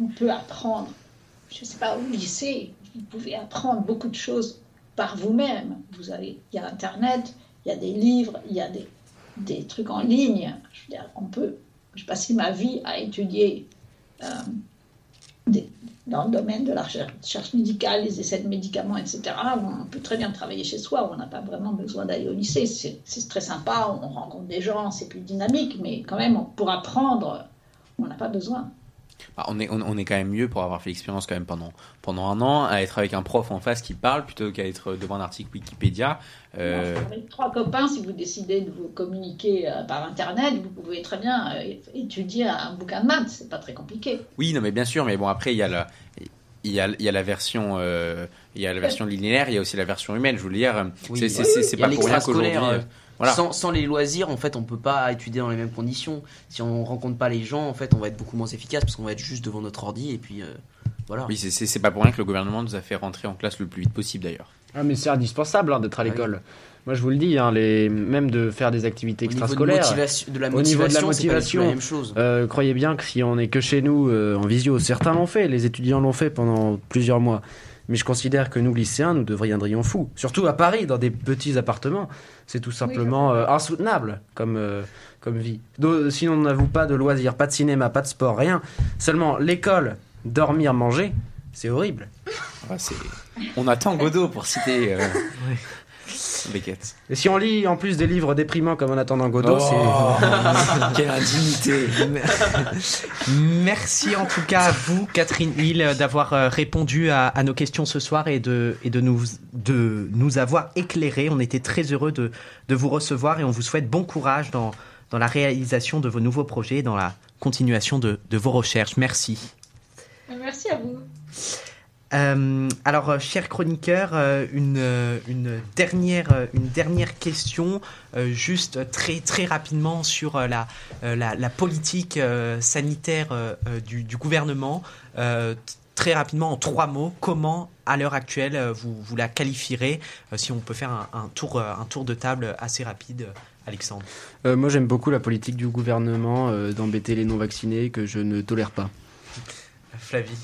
on peut apprendre. Je ne sais pas, au lycée, vous pouvez apprendre beaucoup de choses par vous-même. Vous il y a Internet, il y a des livres, il y a des, des trucs en ligne. Je veux dire, on peut. Je passé ma vie à étudier euh, des- dans le domaine de la recherche, médicale, les essais de médicaments, etc. On peut très bien travailler chez soi. On n'a pas vraiment besoin d'aller au lycée. C'est très sympa. On rencontre des gens, c'est plus dynamique. Mais quand même, pour apprendre, on n'a pas besoin. Bah, on, est, on, on est quand même mieux pour avoir fait l'expérience quand même pendant, pendant un an à être avec un prof en face qui parle plutôt qu'à être devant un article Wikipédia. Euh, Avec trois copains, si vous décidez de vous communiquer euh, par Internet, vous pouvez très bien euh, étudier un bouquin de maths. C'est pas très compliqué. Oui, non, mais bien sûr, mais bon, après, il y a la, il y a, il y a la version, euh, il y a la version linéaire, il y a aussi la version humaine. Je veux dire, Oui, c'est oui, pas pour rien qu'aujourd'hui. Voilà. Sans, sans les loisirs, en fait, on peut pas étudier dans les mêmes conditions. Si on rencontre pas les gens, en fait, on va être beaucoup moins efficace parce qu'on va être juste devant notre ordi et puis euh, voilà. Oui, c'est- pas pour rien que le gouvernement nous a fait rentrer en classe le plus vite possible d'ailleurs. Ah, mais c'est indispensable hein, d'être à Ah oui. l'école. Moi, je vous le dis, hein, les... même de faire des activités Au niveau de extrascolaires. motivation- de la au niveau de la motivation, pas la même chose. euh, croyez bien que si on est que chez nous euh, en visio, certains l'ont fait, les étudiants l'ont fait pendant plusieurs mois. Mais je considère que nous, lycéens, nous deviendrions fous. Surtout à Paris, dans des petits appartements. C'est tout simplement euh, insoutenable comme, euh, comme vie. Do- sinon, on n'avoue pas de loisirs, pas de cinéma, pas de sport, rien. Seulement l'école, dormir, manger, c'est horrible. Ouais, on attend Godot pour citer euh, *laughs* *laughs* Beckett. Et si on lit en plus des livres déprimants comme En attendant Godot, Oh, c'est. *laughs* Quelle indignité *laughs* Merci en tout cas à vous, Catherine Hill, d'avoir euh, répondu à, à nos questions ce soir et de, et de, nous, de nous avoir éclairés. On était très heureux de, de vous recevoir et on vous souhaite bon courage dans, dans la réalisation de vos nouveaux projets et dans la continuation de, de vos recherches. Merci. Merci à vous. Euh, alors, euh, chers chroniqueurs, euh, une, une, dernière, une dernière question, euh, juste très, très rapidement sur la, la, la politique euh, sanitaire du, du gouvernement. Très rapidement, en trois mots, comment, à l'heure actuelle, vous, vous la qualifierez Si on peut faire un, un tour, un tour de table assez rapide, Alexandre? Moi, j'aime beaucoup la politique du gouvernement d'embêter les non-vaccinés que je ne tolère pas. Flavie.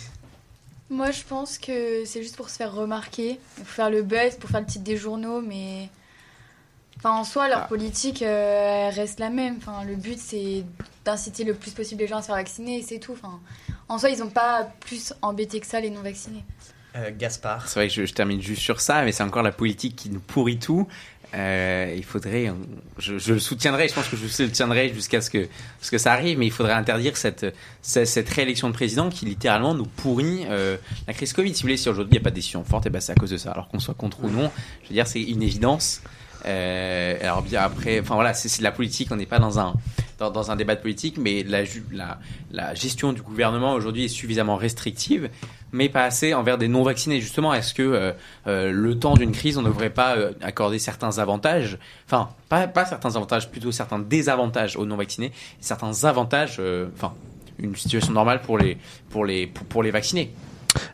Moi, je pense que c'est juste pour se faire remarquer, pour faire le buzz, pour faire le titre des journaux, mais. Enfin, en soi, leur Ah. politique euh, elle reste la même. Enfin, le but, c'est d'inciter le plus possible les gens à se faire vacciner et c'est tout. Enfin, en soi, ils n'ont pas plus embêté que ça, les non-vaccinés. Euh, Gaspard. C'est vrai que je, je termine juste sur ça, mais c'est encore la politique qui nous pourrit tout. Euh, il faudrait, je, je le soutiendrai, je pense que je le soutiendrai jusqu'à ce que, ce que ça arrive, mais il faudrait interdire cette, cette, réélection de président qui littéralement nous pourrit euh, la crise Covid. Si vous voulez, si aujourd'hui il n'y a pas de décision forte, et ben c'est à cause de ça. Alors qu'on soit contre ou non, je veux dire, c'est une évidence. Euh, alors bien après, enfin voilà, c'est de la politique, on n'est pas dans un dans, un débat de politique, mais la, la, la gestion du gouvernement aujourd'hui est suffisamment restrictive, mais pas assez envers des non-vaccinés. Justement, est-ce que euh, euh, le temps d'une crise, on ne devrait pas euh, accorder certains avantages, enfin pas, pas certains avantages, plutôt certains désavantages aux non-vaccinés, certains avantages, euh, enfin une situation normale pour les pour les pour, pour les vaccinés?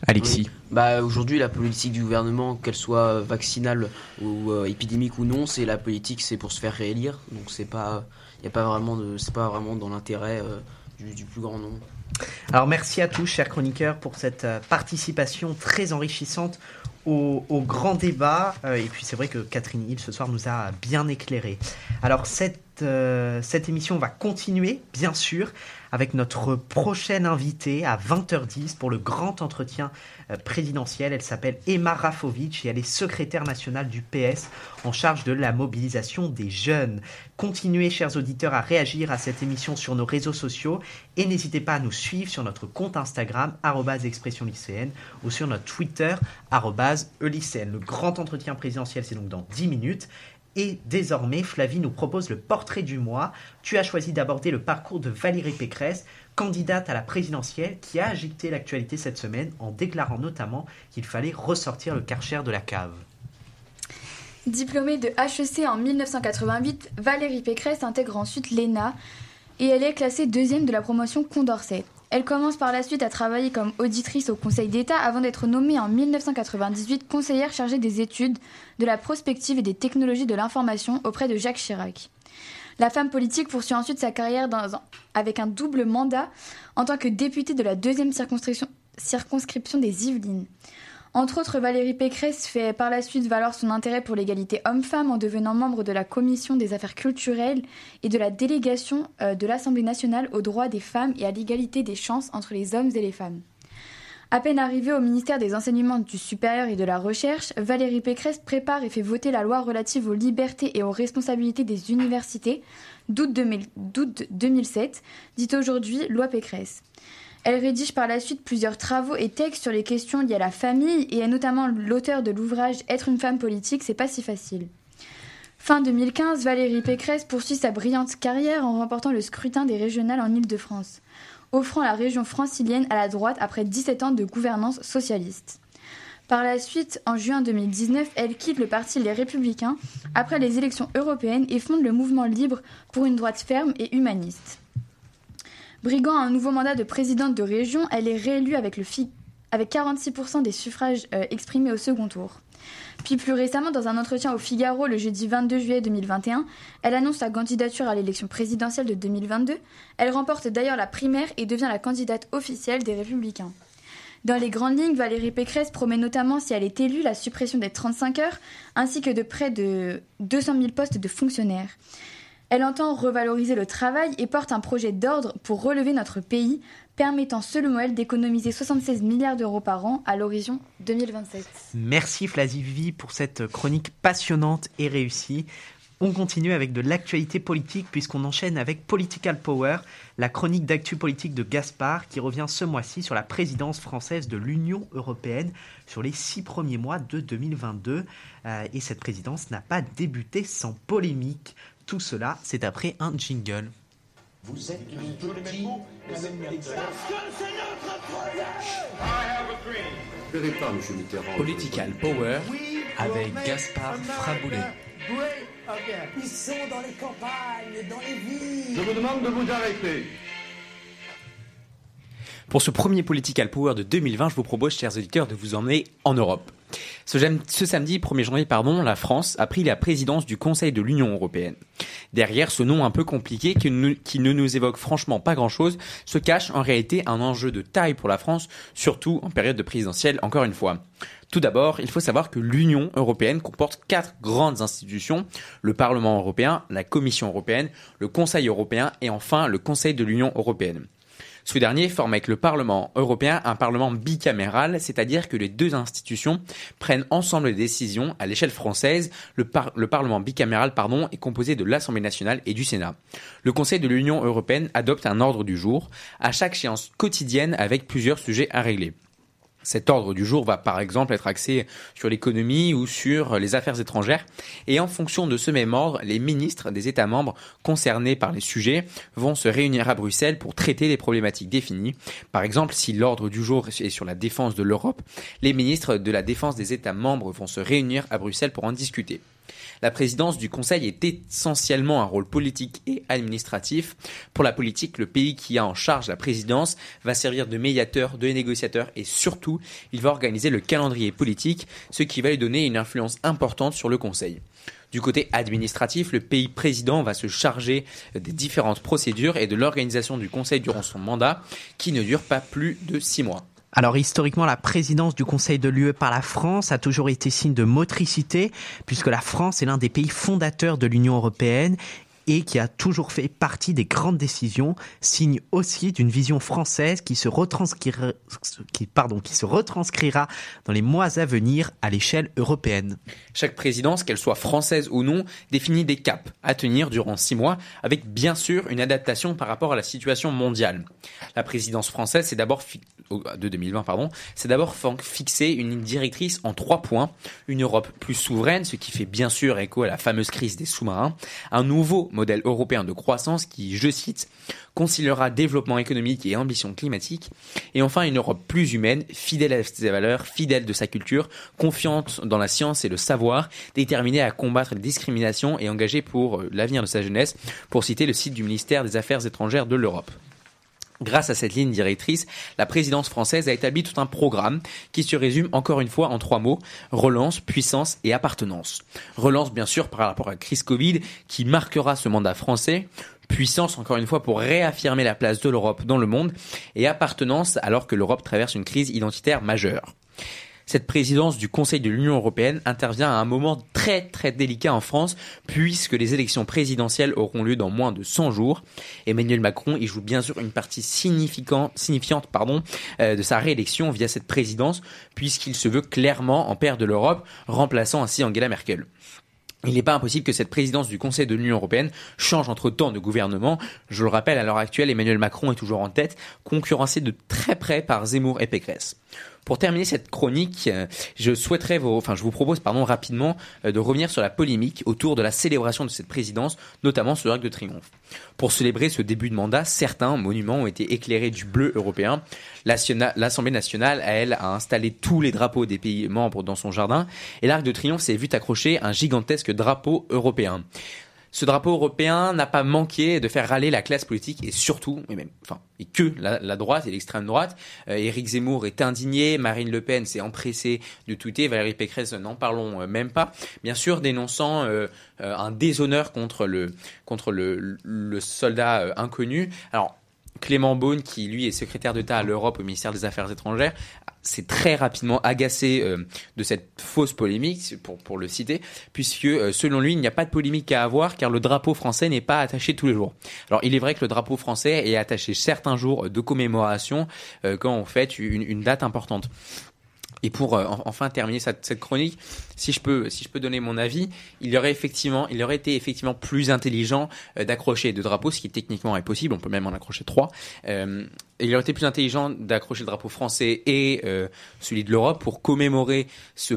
Alexis. Oui. Bah aujourd'hui la politique du gouvernement, qu'elle soit vaccinale ou euh, épidémique ou non, c'est la politique, c'est pour se faire réélire. Donc c'est pas, y a pas vraiment de, c'est pas vraiment dans l'intérêt euh, du, du plus grand nombre. Alors merci à tous, chers chroniqueurs, pour cette euh, participation très enrichissante au, grand débat. Euh, et puis c'est vrai que Catherine Hill ce soir nous a bien éclairé. Alors cette cette, euh, cette émission va continuer, bien sûr, avec notre prochaine invitée à 20h10 pour le grand entretien euh, présidentiel. Elle s'appelle Emma Rafovic et elle est secrétaire nationale du PS en charge de la mobilisation des jeunes. Continuez, chers auditeurs, à réagir à cette émission sur nos réseaux sociaux et n'hésitez pas à nous suivre sur notre compte Instagram, expression lycéenne, ou sur notre Twitter, e Le grand entretien présidentiel, c'est donc dans 10 minutes. Et désormais, Flavie nous propose le portrait du mois. Tu as choisi d'aborder le parcours de Valérie Pécresse, candidate à la présidentielle, qui a agité l'actualité cette semaine en déclarant notamment qu'il fallait ressortir le karcher de la cave. Diplômée de HEC en 1988, Valérie Pécresse intègre ensuite l'ENA et elle est classée deuxième de la promotion Condorcet. Elle commence par la suite à travailler comme auditrice au Conseil d'État avant d'être nommée en 1998 conseillère chargée des études, de la prospective et des technologies de l'information auprès de Jacques Chirac. La femme politique poursuit ensuite sa carrière avec un double mandat en tant que députée de la deuxième circonscription des Yvelines. Entre autres, Valérie Pécresse fait par la suite valoir son intérêt pour l'égalité homme-femme en devenant membre de la Commission des affaires culturelles et de la délégation euh, de l'Assemblée nationale aux droits des femmes et à l'égalité des chances entre les hommes et les femmes. À peine arrivée au ministère des Enseignements du Supérieur et de la Recherche, Valérie Pécresse prépare et fait voter la loi relative aux libertés et aux responsabilités des universités d'août 2007, dite aujourd'hui loi Pécresse. Elle rédige par la suite plusieurs travaux et textes sur les questions liées à la famille et est notamment l'auteur de l'ouvrage Être une femme politique, c'est pas si facile. Fin 2015, Valérie Pécresse poursuit sa brillante carrière en remportant le scrutin des régionales en Île-de-France, offrant la région francilienne à la droite après 17 ans de gouvernance socialiste. Par la suite, en juin 2019, elle quitte le parti Les Républicains après les élections européennes et fonde le mouvement libre pour une droite ferme et humaniste. Briguant un nouveau mandat de présidente de région, elle est réélue avec, le avec 46% des suffrages euh, exprimés au second tour. Puis plus récemment, dans un entretien au Figaro le jeudi 22 juillet 2021, elle annonce sa candidature à l'élection présidentielle de 2022. Elle remporte d'ailleurs la primaire et devient la candidate officielle des Républicains. Dans les grandes lignes, Valérie Pécresse promet notamment, si elle est élue, la suppression des 35 heures, ainsi que de près de 200 000 postes de fonctionnaires. Elle entend revaloriser le travail et porte un projet d'ordre pour relever notre pays, permettant selon elle d'économiser 76 milliards d'euros par an à l'horizon 2027. Merci Flazivi pour cette chronique passionnante et réussie. On continue avec de l'actualité politique puisqu'on enchaîne avec Political Power, la chronique d'actu politique de Gaspard qui revient ce mois-ci sur la présidence française de l'Union européenne sur les six premiers mois de 2022. Euh, et cette présidence n'a pas débuté sans polémique. Tout cela, c'est après un jingle. Vous êtes une petite... Parce que c'est notre projet pas, M. Mitterrand. Political Power avec Gaspard Fraboulet. Ils sont dans les campagnes, dans les villes. Je vous demande de vous arrêter. Pour ce premier Political Power de 2020, je vous propose, chers auditeurs, de vous emmener en Europe. Ce, samedi 1er janvier, pardon, la France a pris la présidence du Conseil de l'Union européenne. Derrière ce nom un peu compliqué qui ne, qui ne nous évoque franchement pas grand-chose, se cache en réalité un enjeu de taille pour la France, surtout en période de présidentielle, encore une fois. Tout d'abord, il faut savoir que l'Union européenne comporte quatre grandes institutions, le Parlement européen, la Commission européenne, le Conseil européen et enfin le Conseil de l'Union européenne. Ce dernier forme avec le Parlement européen un Parlement bicaméral, c'est-à-dire que les deux institutions prennent ensemble les décisions à l'échelle française. Le, le Parlement bicaméral est composé de l'Assemblée nationale et du Sénat. Le Conseil de l'Union européenne adopte un ordre du jour à chaque séance quotidienne avec plusieurs sujets à régler. Cet ordre du jour va par exemple être axé sur l'économie ou sur les affaires étrangères et en fonction de ce même ordre, les ministres des États membres concernés par les sujets vont se réunir à Bruxelles pour traiter les problématiques définies. Par exemple, si l'ordre du jour est sur la défense de l'Europe, les ministres de la défense des États membres vont se réunir à Bruxelles pour en discuter. La présidence du Conseil est essentiellement un rôle politique et administratif. Pour la politique, le pays qui a en charge la présidence va servir de médiateur, de négociateur et surtout, il va organiser le calendrier politique, ce qui va lui donner une influence importante sur le Conseil. Du côté administratif, le pays président va se charger des différentes procédures et de l'organisation du Conseil durant son mandat, qui ne dure pas plus de six mois. Alors historiquement, la présidence du Conseil de l'UE par la France a toujours été signe de motricité, puisque la France est l'un des pays fondateurs de l'Union européenne et qui a toujours fait partie des grandes décisions, signe aussi d'une vision française qui se retranscrira, pardon, qui se retranscrira dans les mois à venir à l'échelle européenne. Chaque présidence, qu'elle soit française ou non, définit des caps à tenir durant six mois, avec bien sûr une adaptation par rapport à la situation mondiale. La présidence française, c'est d'abord de 2020, pardon, c'est d'abord fixer une ligne directrice en trois points une Europe plus souveraine, ce qui fait bien sûr écho à la fameuse crise des sous-marins, un nouveau européen de croissance qui, je cite, conciliera développement économique et ambition climatique, et enfin une Europe plus humaine, fidèle à ses valeurs, fidèle de sa culture, confiante dans la science et le savoir, déterminée à combattre les discriminations et engagée pour euh, l'avenir de sa jeunesse, pour citer le site du ministère des Affaires étrangères de l'Europe. Grâce à cette ligne directrice, la présidence française a établi tout un programme qui se résume encore une fois en trois mots, relance, puissance et appartenance. Relance bien sûr par rapport à la crise Covid qui marquera ce mandat français, puissance encore une fois pour réaffirmer la place de l'Europe dans le monde et appartenance alors que l'Europe traverse une crise identitaire majeure. Cette présidence du Conseil de l'Union européenne intervient à un moment très très délicat en France puisque les élections présidentielles auront lieu dans moins de 100 jours. Emmanuel Macron y joue bien sûr une partie significante, signifiante euh, de sa réélection via cette présidence puisqu'il se veut clairement en père de l'Europe, remplaçant ainsi Angela Merkel. Il n'est pas impossible que cette présidence du Conseil de l'Union européenne change entre temps de gouvernement. Je le rappelle, à l'heure actuelle, Emmanuel Macron est toujours en tête, concurrencé de très près par Zemmour et Pécresse. Pour terminer cette chronique, euh, je souhaiterais, vous, enfin, je vous propose, pardon, rapidement, euh, de revenir sur la polémique autour de la célébration de cette présidence, notamment sur l'Arc de Triomphe. Pour célébrer ce début de mandat, certains monuments ont été éclairés du bleu européen. L'Assemblée nationale, à elle, a installé tous les drapeaux des pays membres dans son jardin, et l'Arc de Triomphe s'est vu accrocher un gigantesque drapeau européen. Ce drapeau européen n'a pas manqué de faire râler la classe politique et surtout, et même, enfin, et que la, droite et l'extrême droite. Euh, Éric Zemmour est indigné, Marine Le Pen s'est empressée de tweeter, Valérie Pécresse n'en parlons euh, même pas. Bien sûr, dénonçant euh, un déshonneur contre le contre le, soldat inconnu. Alors Clément Beaune, qui lui est secrétaire d'État à l'Europe au ministère des Affaires étrangères, s'est très rapidement agacé euh, de cette fausse polémique, pour, le citer, puisque euh, selon lui, il n'y a pas de polémique à avoir car le drapeau français n'est pas attaché tous les jours. Alors il est vrai que le drapeau français est attaché certains jours de commémoration euh, quand on fête une date importante. Et pour euh, en- enfin terminer cette, chronique, si je peux, si je peux donner mon avis, il aurait effectivement, il aurait été effectivement plus intelligent euh, d'accrocher deux drapeaux, ce qui techniquement est possible. On peut même en accrocher trois. Euh, il aurait été plus intelligent d'accrocher le drapeau français et euh, celui de l'Europe pour commémorer ce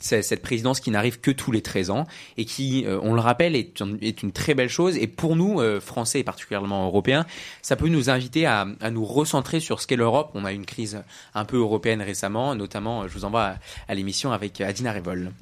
cette présidence qui n'arrive que tous les 13 ans et qui, euh, on le rappelle, est, un- est une très belle chose. Et pour nous, euh, Français et particulièrement Européens, ça peut nous inviter à, à nous recentrer sur ce qu'est l'Europe. On a eu une crise un peu européenne récemment, notamment, euh, je vous envoie à, à l'émission avec Adina Revol.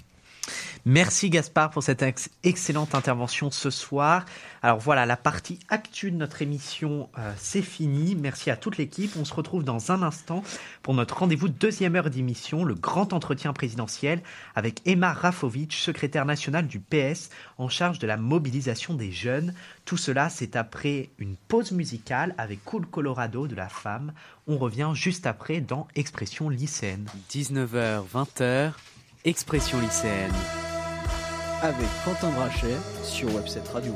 Merci Gaspard pour cette ex- excellente intervention ce soir. Alors voilà, la partie actu de notre émission, euh, c'est fini. Merci à toute l'équipe. On se retrouve dans un instant pour notre rendez-vous deuxième heure d'émission, le grand entretien présidentiel avec Emma Rafovic, secrétaire nationale du PS en charge de la mobilisation des jeunes. Tout cela, c'est après une pause musicale avec Cool Colorado de la femme. On revient juste après dans Expression lycéenne. 19h, 20h, Expression lycéenne. Avec Quentin Brachet sur Webset Radio.